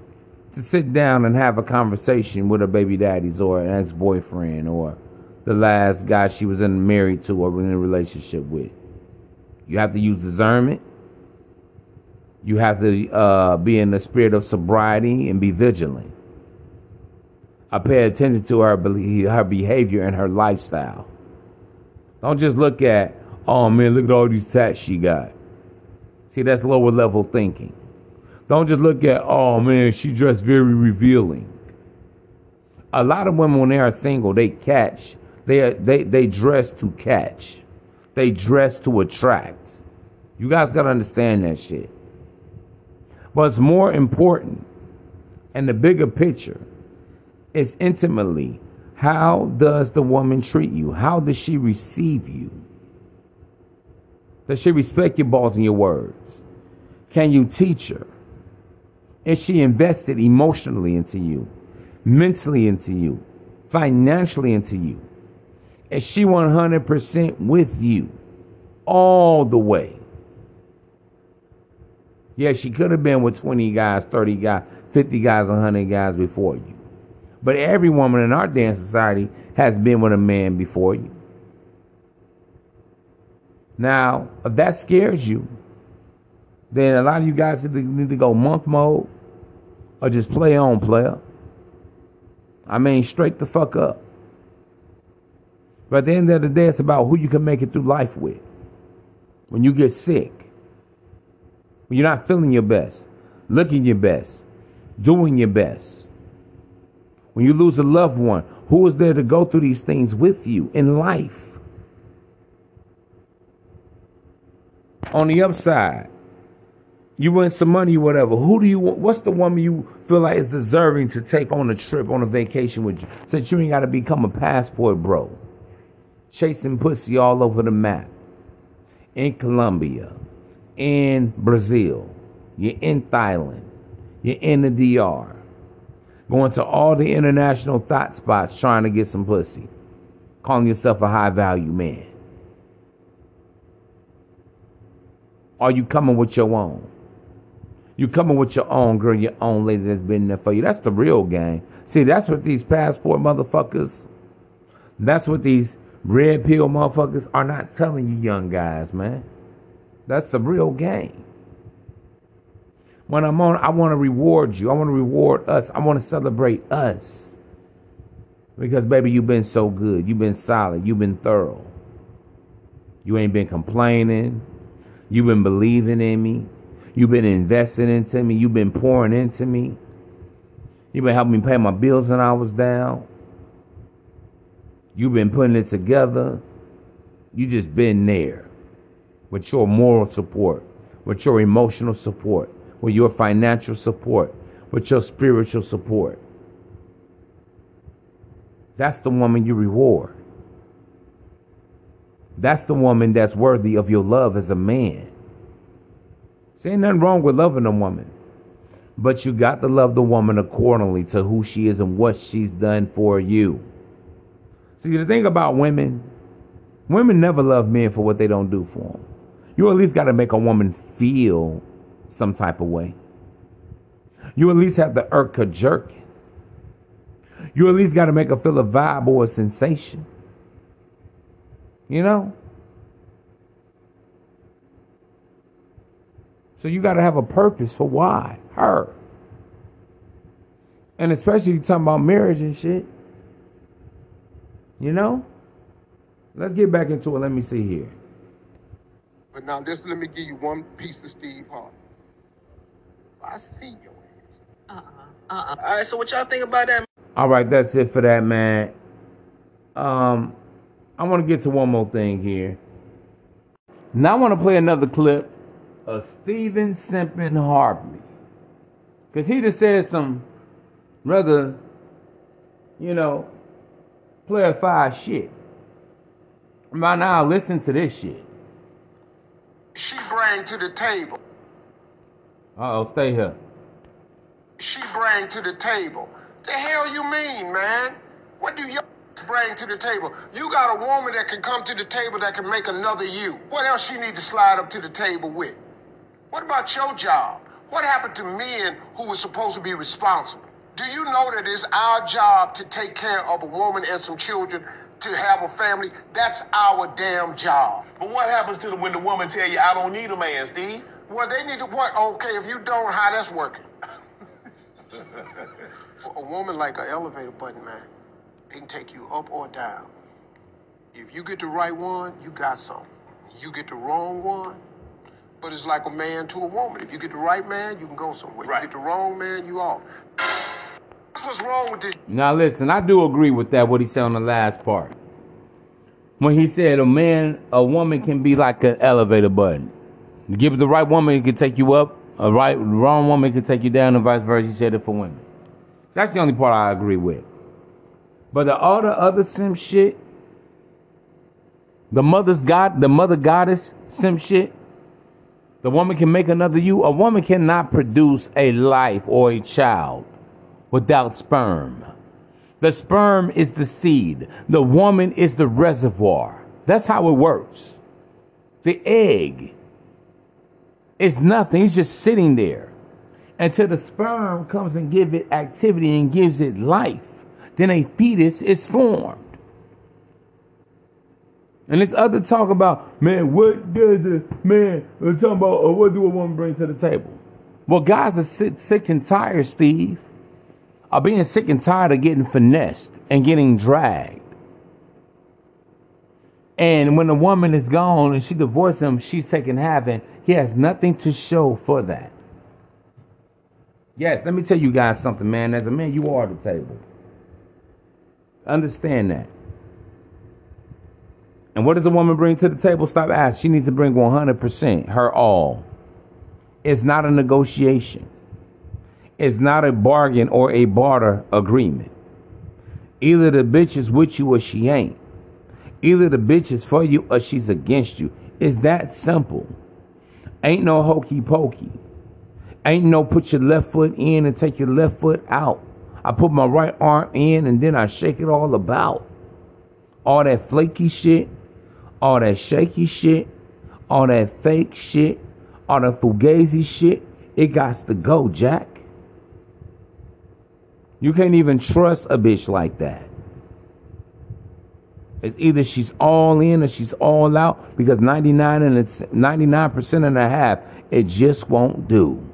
to sit down and have a conversation with her baby daddies or an ex boyfriend or the last guy she was in married to or in a relationship with. You have to use discernment. You have to uh, be in the spirit of sobriety and be vigilant. I pay attention to her her behavior and her lifestyle. Don't just look at, oh man, look at all these tats she got. See, that's lower level thinking. Don't just look at, oh man, she dressed very revealing. A lot of women, when they are single, they catch. They, they, they dress to catch. They dress to attract. You guys got to understand that shit. But it's more important, and the bigger picture is intimately how does the woman treat you? How does she receive you? Does she respect your balls and your words? Can you teach her? Is she invested emotionally into you, mentally into you, financially into you? Is she 100% with you all the way? Yeah, she could have been with 20 guys, 30 guys, 50 guys, 100 guys before you. But every woman in our dance society has been with a man before you. Now, if that scares you, then a lot of you guys need to go monk mode or just play on, player. I mean, straight the fuck up. But at the end of the day, it's about who you can make it through life with. When you get sick, you're not feeling your best, looking your best, doing your best. When you lose a loved one, who is there to go through these things with you in life? On the upside, you win some money, or whatever. Who do you want? What's the woman you feel like is deserving to take on a trip, on a vacation with you? That you ain't got to become a passport bro. Chasing pussy all over the map. In Colombia, in Brazil, you're in Thailand, you're in the DR, going to all the international thought spots trying to get some pussy, calling yourself a high value man. Are you coming with your own? You coming with your own girl, your own lady that's been there for you. That's the real game. See, that's what these passport motherfuckers, that's what these red pill motherfuckers are not telling you young guys, man. That's the real game. When I'm on, I want to reward you. I want to reward us. I want to celebrate us. Because, baby, you've been so good. You've been solid. You've been thorough. You ain't been complaining. You've been believing in me. You've been investing into me. You've been pouring into me. You've been helping me pay my bills when I was down. You've been putting it together. You just been there with your moral support, with your emotional support, with your financial support, with your spiritual support. That's the woman you reward. That's the woman that's worthy of your love as a man. Ain't nothing wrong with loving a woman. But you got to love the woman accordingly to who she is and what she's done for you. See, the thing about women, women never love men for what they don't do for them. You at least got to make a woman feel some type of way. You at least have the irka jerk. You at least got to make her feel a vibe or a sensation. You know? So you got to have a purpose for why her. And especially you talking about marriage and shit. You know? Let's get back into it. Let me see here. But now just let me give you one piece of Steve Harvey. I see your ass. Uh-uh. Uh-uh. All right, so what y'all think about that? All right, that's it for that, man. Um, I want to get to one more thing here. Now I want to play another clip of Steven Simpson Harvey. Because he just said some rather, you know, player five shit. By now, listen to this shit. She bring to the table. Uh oh, stay here. She bring to the table. The hell you mean, man? What do you bring to the table? You got a woman that can come to the table that can make another you. What else she need to slide up to the table with? What about your job? What happened to men who were supposed to be responsible? Do you know that it's our job to take care of a woman and some children, to have a family? That's our damn job. But what happens to the, when the woman tell you, I don't need a man, Steve? Well, they need to what? Okay, if you don't, how that's working? a woman like an elevator button, man. They can take you up or down. If you get the right one, you got something. You get the wrong one, but it's like a man to a woman. If you get the right man, you can go somewhere. Right. You get the wrong man, you off. What's wrong with this. Now listen, I do agree with that. What he said on the last part, when he said a man, a woman can be like an elevator button. You give it the right woman, it can take you up. A right, wrong woman can take you down, and vice versa. He said it for women. That's the only part I agree with. But the, all the other sim shit, the mother's god, the mother goddess sim shit, the woman can make another you. A woman cannot produce a life or a child without sperm. The sperm is the seed. The woman is the reservoir. That's how it works. The egg is nothing. It's just sitting there until the sperm comes and give it activity and gives it life. Then a fetus is formed. And this other talk about, man, what does a man, we're talking about, uh, what do a woman bring to the table? Well, guys are sick, sick and tired, Steve, of being sick and tired of getting finessed and getting dragged. And when the woman is gone and she divorced him, she's taking half, and he has nothing to show for that. Yes, let me tell you guys something, man. As a man, you are the table. Understand that. And what does a woman bring to the table? Stop asking. She needs to bring 100%, her all. It's not a negotiation, it's not a bargain or a barter agreement. Either the bitch is with you or she ain't. Either the bitch is for you or she's against you. It's that simple. Ain't no hokey pokey. Ain't no put your left foot in and take your left foot out. I put my right arm in and then I shake it all about. All that flaky shit, all that shaky shit, all that fake shit, all that fugazi shit, it got to go, Jack. You can't even trust a bitch like that. It's either she's all in or she's all out because 99 and it's 99% and a half, it just won't do.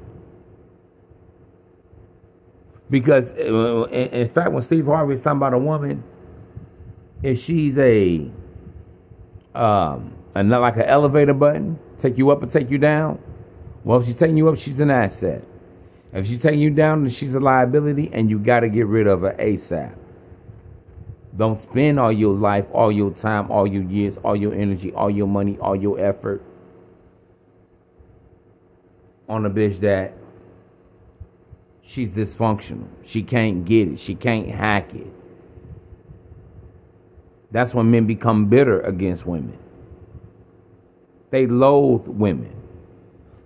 Because uh, in fact, when Steve Harvey is talking about a woman, if she's a um and not like an elevator button, take you up and take you down. Well, if she's taking you up, she's an asset. If she's taking you down, she's a liability, and you got to get rid of her ASAP. Don't spend all your life, all your time, all your years, all your energy, all your money, all your effort on a bitch that she's dysfunctional. She can't get it. She can't hack it. That's when men become bitter against women. They loathe women.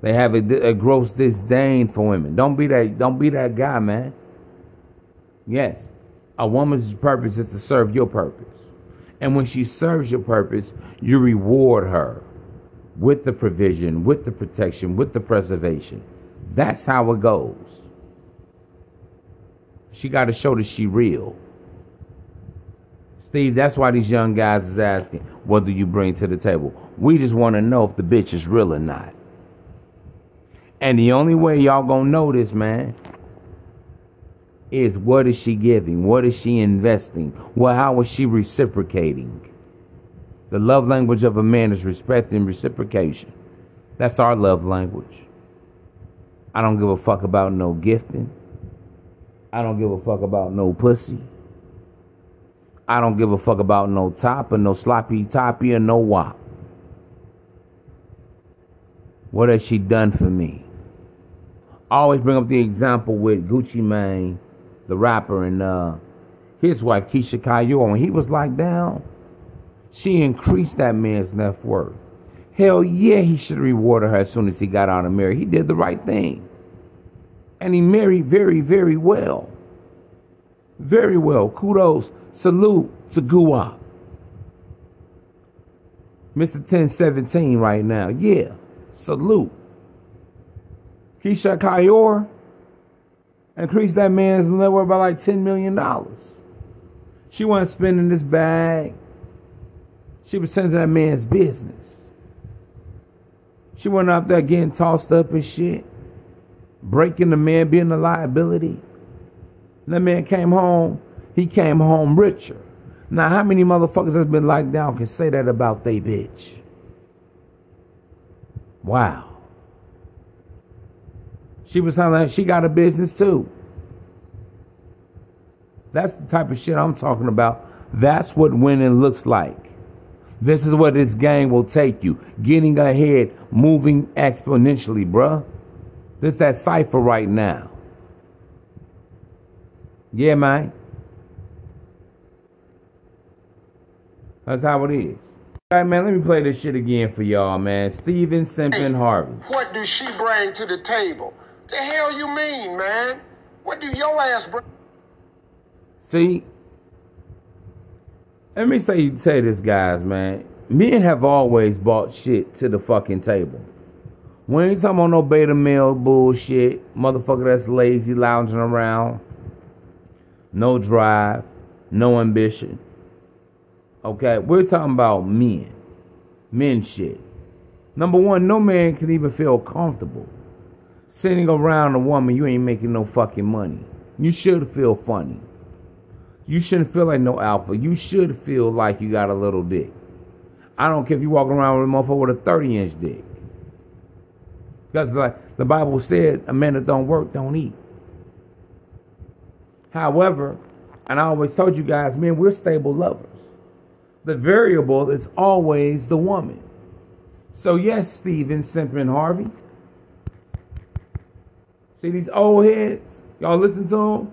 They have a, a gross disdain for women. Don't be that. Don't be that guy, man. Yes, a woman's purpose is to serve your purpose, and when she serves your purpose, you reward her. with the provision, with the protection, with the preservation. That's how it goes. She got to show that she real. Steve, that's why these young guys is asking, what do you bring to the table? We just want to know if the bitch is real or not. And the only way y'all gonna know this, man, is what is she giving? What is she investing? Well, how is she reciprocating? The love language of a man is respect and reciprocation. That's our love language. I don't give a fuck about no gifting. I don't give a fuck about no pussy. I don't give a fuck about no top or no sloppy toppy or no wop. What has she done for me? Always bring up the example with Gucci Mane, the rapper, and uh, his wife Keyshia Ka'oir. When he was locked down, she increased that man's net worth. Hell yeah, he should have rewarded her as soon as he got out and married. He did the right thing. And he married very, very well. Very well. Kudos. Salute to Guwop. Mr. 1017 right now. Yeah. Salute. Keyshia Ka'oir increased that man's net worth by like $10 million. She wasn't spending this bag. She was sending that man's business. She went out there getting tossed up and shit, breaking the man, being a liability. That man came home, he came home richer. Now, how many motherfuckers that's been locked down can say that about they bitch? Wow. She was telling like she got a business too. That's the type of shit I'm talking about. That's what winning looks like. This is where this game will take you. Getting ahead, moving exponentially, bruh. This that cipher right now. Yeah, man. That's how it is. All right, man, let me play this shit again for y'all, man. Steven Simpson Harvey. What does she bring to the table? The hell you mean, man? What do your ass bring? See, let me say say this, guys, man. Men have always bought shit to the fucking table. We ain't talking about no beta male bullshit, motherfucker that's lazy, lounging around, no drive, no ambition. Okay, we're talking about men, men shit. Number one, no man can even feel comfortable sitting around a woman you ain't making no fucking money. You should feel funny. You shouldn't feel like no alpha. You should feel like you got a little dick. I don't care if you walk around with a motherfucker with a 30 inch dick. Because like the Bible said, a man that don't work don't eat. However, and I always told you guys, man, we're stable lovers. The variable is always the woman. So yes, Steven Simpson Harvey. See these old heads? Y'all listen to them?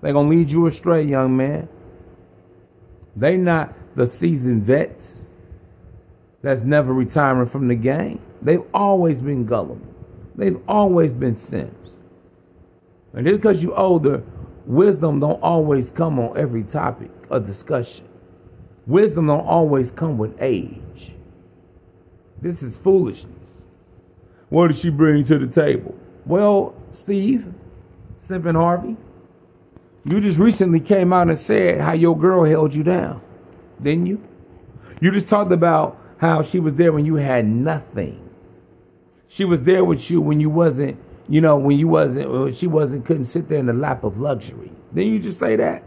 They're gonna lead you astray, young man. They not the seasoned vets that's never retiring from the game. They've always been gullible. They've always been simps. And just because you older, wisdom don't always come on every topic of discussion. Wisdom don't always come with age. This is foolishness. What does she bring to the table? Well, Steve, Simpin Harvey, you just recently came out and said how your girl held you down, didn't you? You just talked about how she was there when you had nothing. She was there with you when you wasn't, you know, when you wasn't, she wasn't, couldn't sit there in the lap of luxury. Didn't you just say that?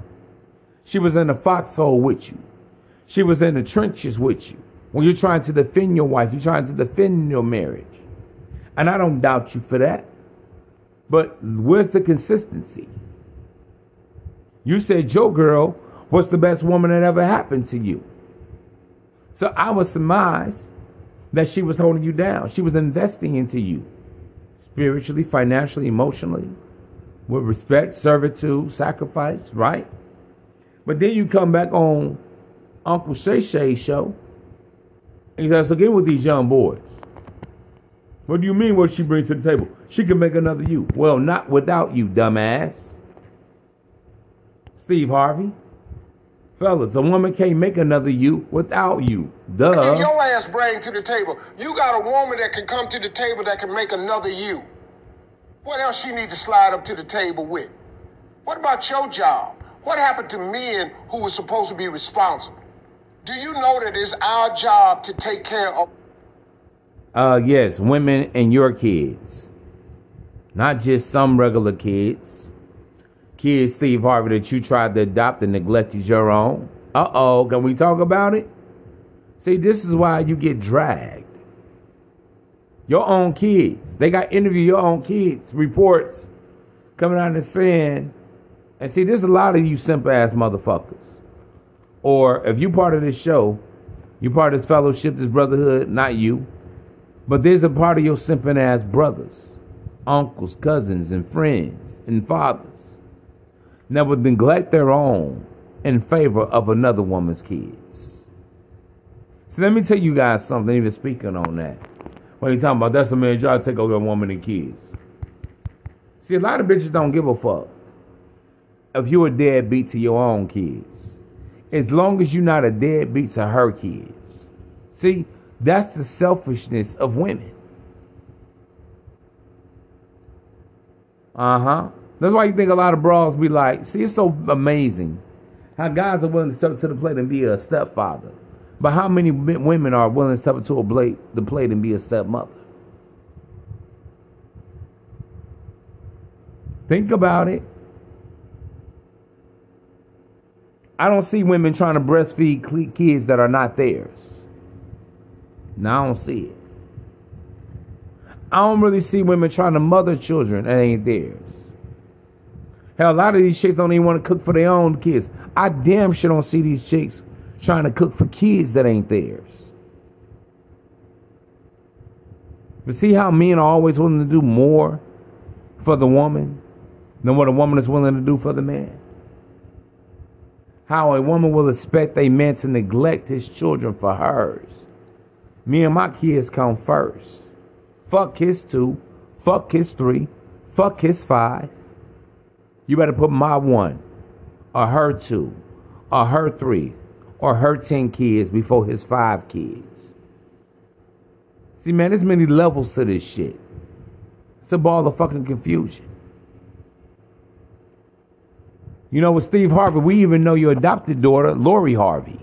She was in the foxhole with you. She was in the trenches with you. When you're trying to defend your wife, you're trying to defend your marriage. And I don't doubt you for that. But where's the consistency? You said your girl was the best woman that ever happened to you. So I would surmise that she was holding you down. She was investing into you spiritually, financially, emotionally, with respect, servitude, sacrifice, right? But then you come back on Uncle Shay Shay show and says, So get with these young boys. What do you mean what she brings to the table? She can make another you. Well, not without you, dumbass. Steve Harvey. Fellas, a woman can't make another you without you. What do your ass bring to the table? You got a woman that can come to the table that can make another you. What else she need to slide up to the table with? What about your job? What happened to men who were supposed to be responsible? Do you know that it's our job to take care of Uh, yes, women and your kids. Not just some regular kids. Kids, Steve Harvey, that you tried to adopt and neglected your own. Uh oh, can we talk about it? See, this is why you get dragged. Your own kids. They got interview your own kids. Reports coming out and saying, and see, there's a lot of you simple ass motherfuckers. Or if you part of this show, you part of this fellowship, this brotherhood, not you. But there's a part of your simping ass brothers, uncles, cousins, and friends and fathers that would neglect their own in favor of another woman's kids. So let me tell you guys something, even speaking on that. When you talking about that's a man trying to take over a woman and kids. See, a lot of bitches don't give a fuck if you're a deadbeat to your own kids. As long as you're not a deadbeat to her kids. See, that's the selfishness of women. Uh huh. That's why you think a lot of bras be like, see, it's so amazing how guys are willing to step to the plate and be a stepfather. But how many women are willing to step to a plate, the plate and be a stepmother? Think about it. I don't see women trying to breastfeed kids that are not theirs. No, I don't see it. I don't really see women trying to mother children that ain't theirs. Hell, a lot of these chicks don't even want to cook for their own kids. I damn sure don't see these chicks trying to cook for kids that ain't theirs. But see how men are always willing to do more for the woman than what a woman is willing to do for the man? How a woman will expect a man to neglect his children for hers. Me and my kids come first. Fuck his two. Fuck his three. Fuck his five. You better put my one, or her two, or her three, or her ten kids before his five kids. See, man, there's many levels to this shit. It's a ball of fucking confusion. You know, with Steve Harvey, we even know your adopted daughter, Lori Harvey.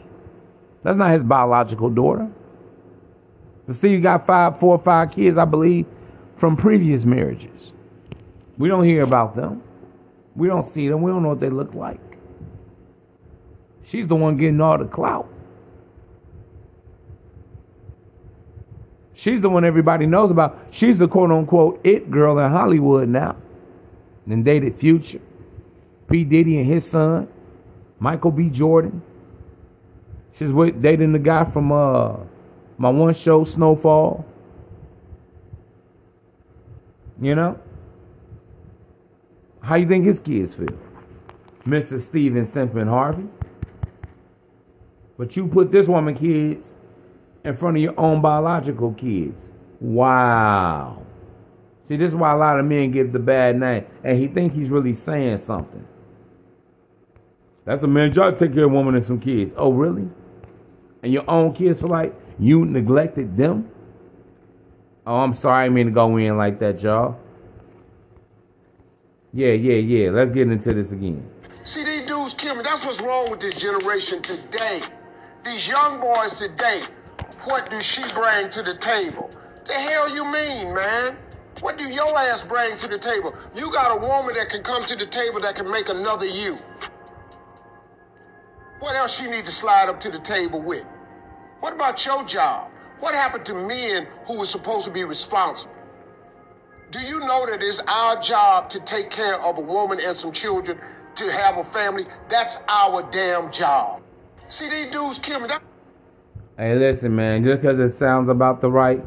That's not his biological daughter. But Steve got five, four five kids, I believe, from previous marriages. We don't hear about them. We don't see them. We don't know what they look like. She's the one getting all the clout. She's the one everybody knows about. She's the quote unquote it girl in Hollywood now. And dated Future, P. Diddy and his son, Michael B. Jordan. She's with dating the guy from uh my one show, Snowfall. You know? How you think his kids feel? Mr. Steven Simpson Harvey. But you put this woman kids in front of your own biological kids. Wow. See, this is why a lot of men get the bad name. And he think he's really saying something. That's a man job take care of a woman and some kids. Oh, really? And your own kids feel like you neglected them? Oh, I'm sorry, I mean to go in like that, y'all. Yeah, yeah, yeah. Let's get into this again. See, these dudes kill me. That's what's wrong with this generation today. These young boys today, what do she bring to the table? The hell you mean, man? What do your ass bring to the table? You got a woman that can come to the table that can make another you. What else she need to slide up to the table with? What about your job? What happened to men who were supposed to be responsible? Do you know that it's our job to take care of a woman and some children, to have a family? That's our damn job. See, these dudes kill me. That- Hey, listen, man. Just because it sounds about the right,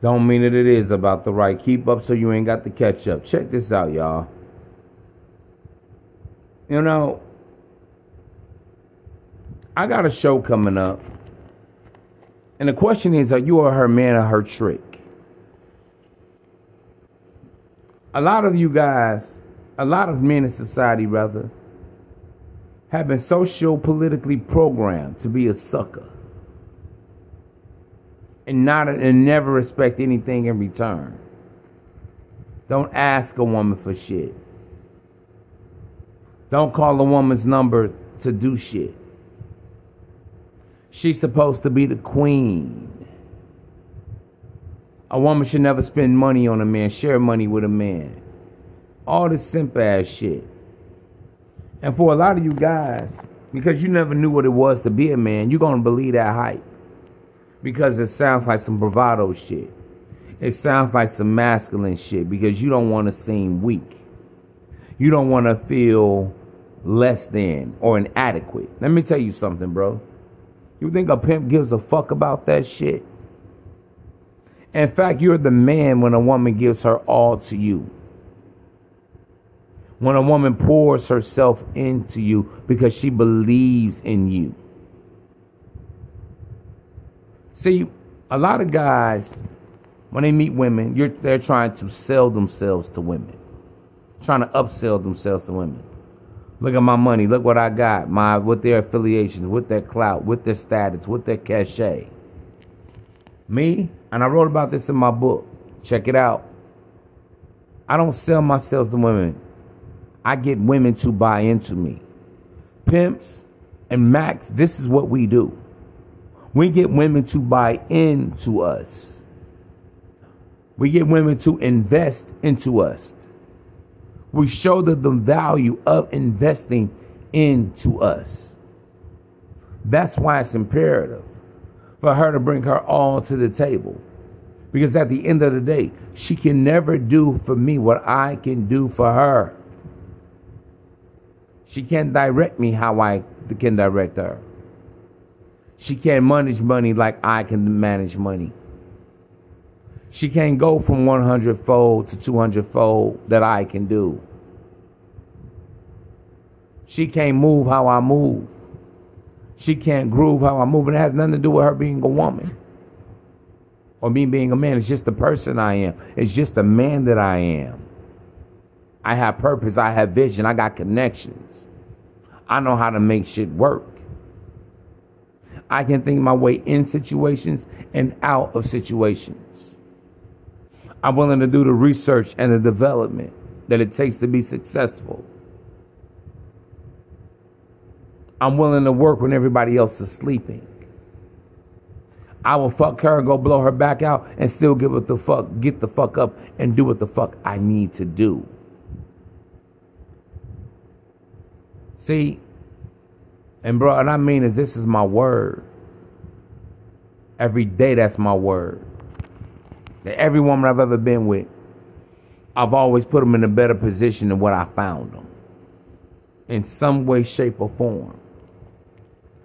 don't mean that it is about the right. Keep up so you ain't got to catch up. Check this out, y'all. You know, I got a show coming up. And the question is, are you or her man or her trick? A lot of you guys, a lot of men in society, rather, have been social politically programmed to be a sucker and not and never respect anything in return. Don't ask a woman for shit. Don't call a woman's number to do shit. She's supposed to be the queen. A woman should never spend money on a man, share money with a man. All this simp ass shit. And for a lot of you guys, because you never knew what it was to be a man, you're gonna believe that hype. Because it sounds like some bravado shit. It sounds like some masculine shit because you don't want to seem weak. You don't want to feel less than or inadequate. Let me tell you something, bro. You think a pimp gives a fuck about that shit? In fact, you're the man when a woman gives her all to you. When a woman pours herself into you because she believes in you. See, a lot of guys, when they meet women, they're trying to sell themselves to women, trying to upsell themselves to women. Look at my money. Look what I got. My with their affiliations, with their clout, with their status, with their cachet. Me, and I wrote about this in my book. Check it out. I don't sell myself to women. I get women to buy into me. Pimps and Max, this is what we do. We get women to buy into us. We get women to invest into us. We show them the value of investing into us. That's why it's imperative for her to bring her all to the table. Because at the end of the day, she can never do for me what I can do for her. She can't direct me how I can direct her. She can't manage money like I can manage money. She can't go from 100 fold to 200 fold that I can do. She can't move how I move. She can't groove how I move. And it has nothing to do with her being a woman or me being a man. It's just the person I am. It's just the man that I am. I have purpose. I have vision. I got connections. I know how to make shit work. I can think my way in situations and out of situations. I'm willing to do the research and the development that it takes to be successful. I'm willing to work when everybody else is sleeping. I will fuck her and go blow her back out and still get what the fuck, get the fuck up and do what the fuck I need to do. See, and bro, and I mean is this is my word. Every day that's my word. That every woman I've ever been with, I've always put them in a better position than what I found them. In some way, shape, or form.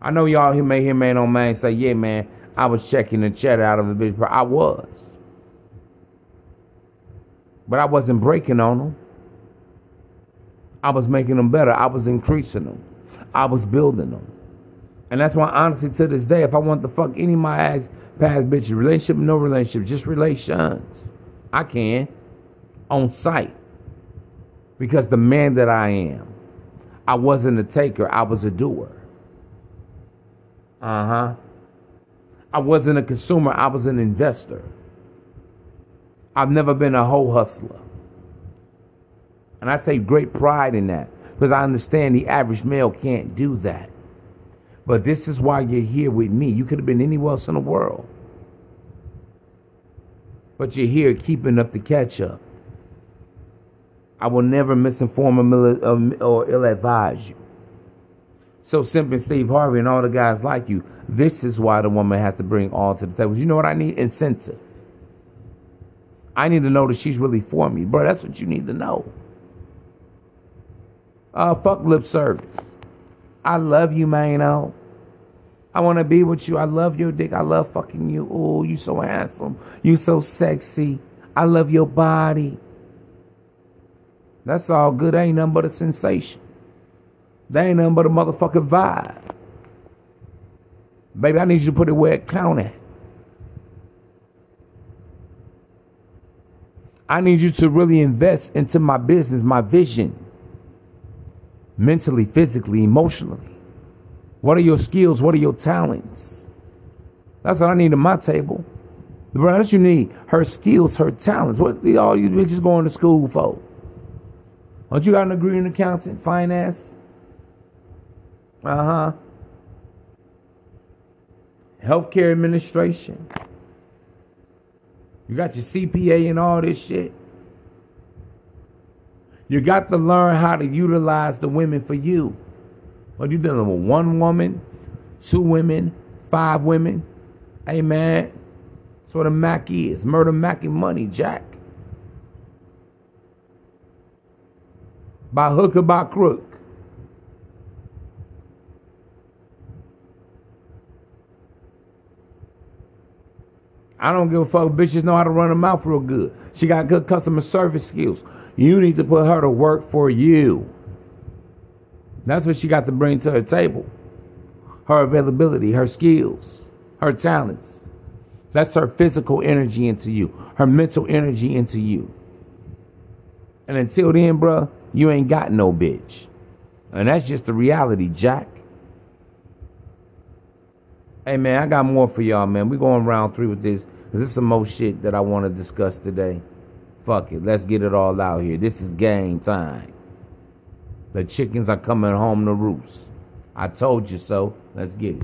I know y'all here may hear man on man say, yeah, man, I was checking the cheddar out of the bitch. But I was. But I wasn't breaking on them. I was making them better. I was increasing them. I was building them. And that's why, honestly, to this day, if I want to fuck any of my ass past bitches, relationship, no relationship, just relations, I can on site. Because the man that I am, I wasn't a taker, I was a doer. Uh huh. I wasn't a consumer, I was an investor. I've never been a hoe hustler. And I take great pride in that because I understand the average male can't do that. But this is why you're here with me. You could have been anywhere else in the world. But you're here keeping up the catch up. I will never misinform or ill advise you. So Simply Steve Harvey and all the guys like you, this is why the woman has to bring all to the table. You know what I need? Incentive. I need to know that she's really for me. Bro, that's what you need to know. Uh, fuck lip service. I love you, man. I want to be with you. I love your dick. I love fucking you. Oh, you so handsome. You so sexy. I love your body. That's all good. Ain't nothing but a sensation. That ain't nothing but a motherfucking vibe. Baby, I need you to put it where it counted. I need you to really invest into my business, my vision. mentally, physically, emotionally? What are your skills? What are your talents? That's what I need at my table. Bro, that's you need. Her skills, her talents. What all you bitches going to school for? Don't you got an degree in accounting, finance? Uh huh. Healthcare administration. You got your CPA and all this shit. You got to learn how to utilize the women for you. Are you dealing with? One woman, two women, five women? Hey man, that's what a Mac is. Murder Mac and money, Jack. By hook or by crook. I don't give a fuck. Bitches know how to run a mouth real good. She got good customer service skills. You need to put her to work for you. That's what she got to bring to her table. Her availability, her skills, her talents. That's her physical energy into you, her mental energy into you. And until then, bruh, you ain't got no bitch. And that's just the reality, Jack. Hey man, I got more for y'all, man. we going round three with this. Cause this is some more shit that I want to discuss today. Fuck it. Let's get it all out here. This is game time. The chickens are coming home to roost. I told you so. Let's get it.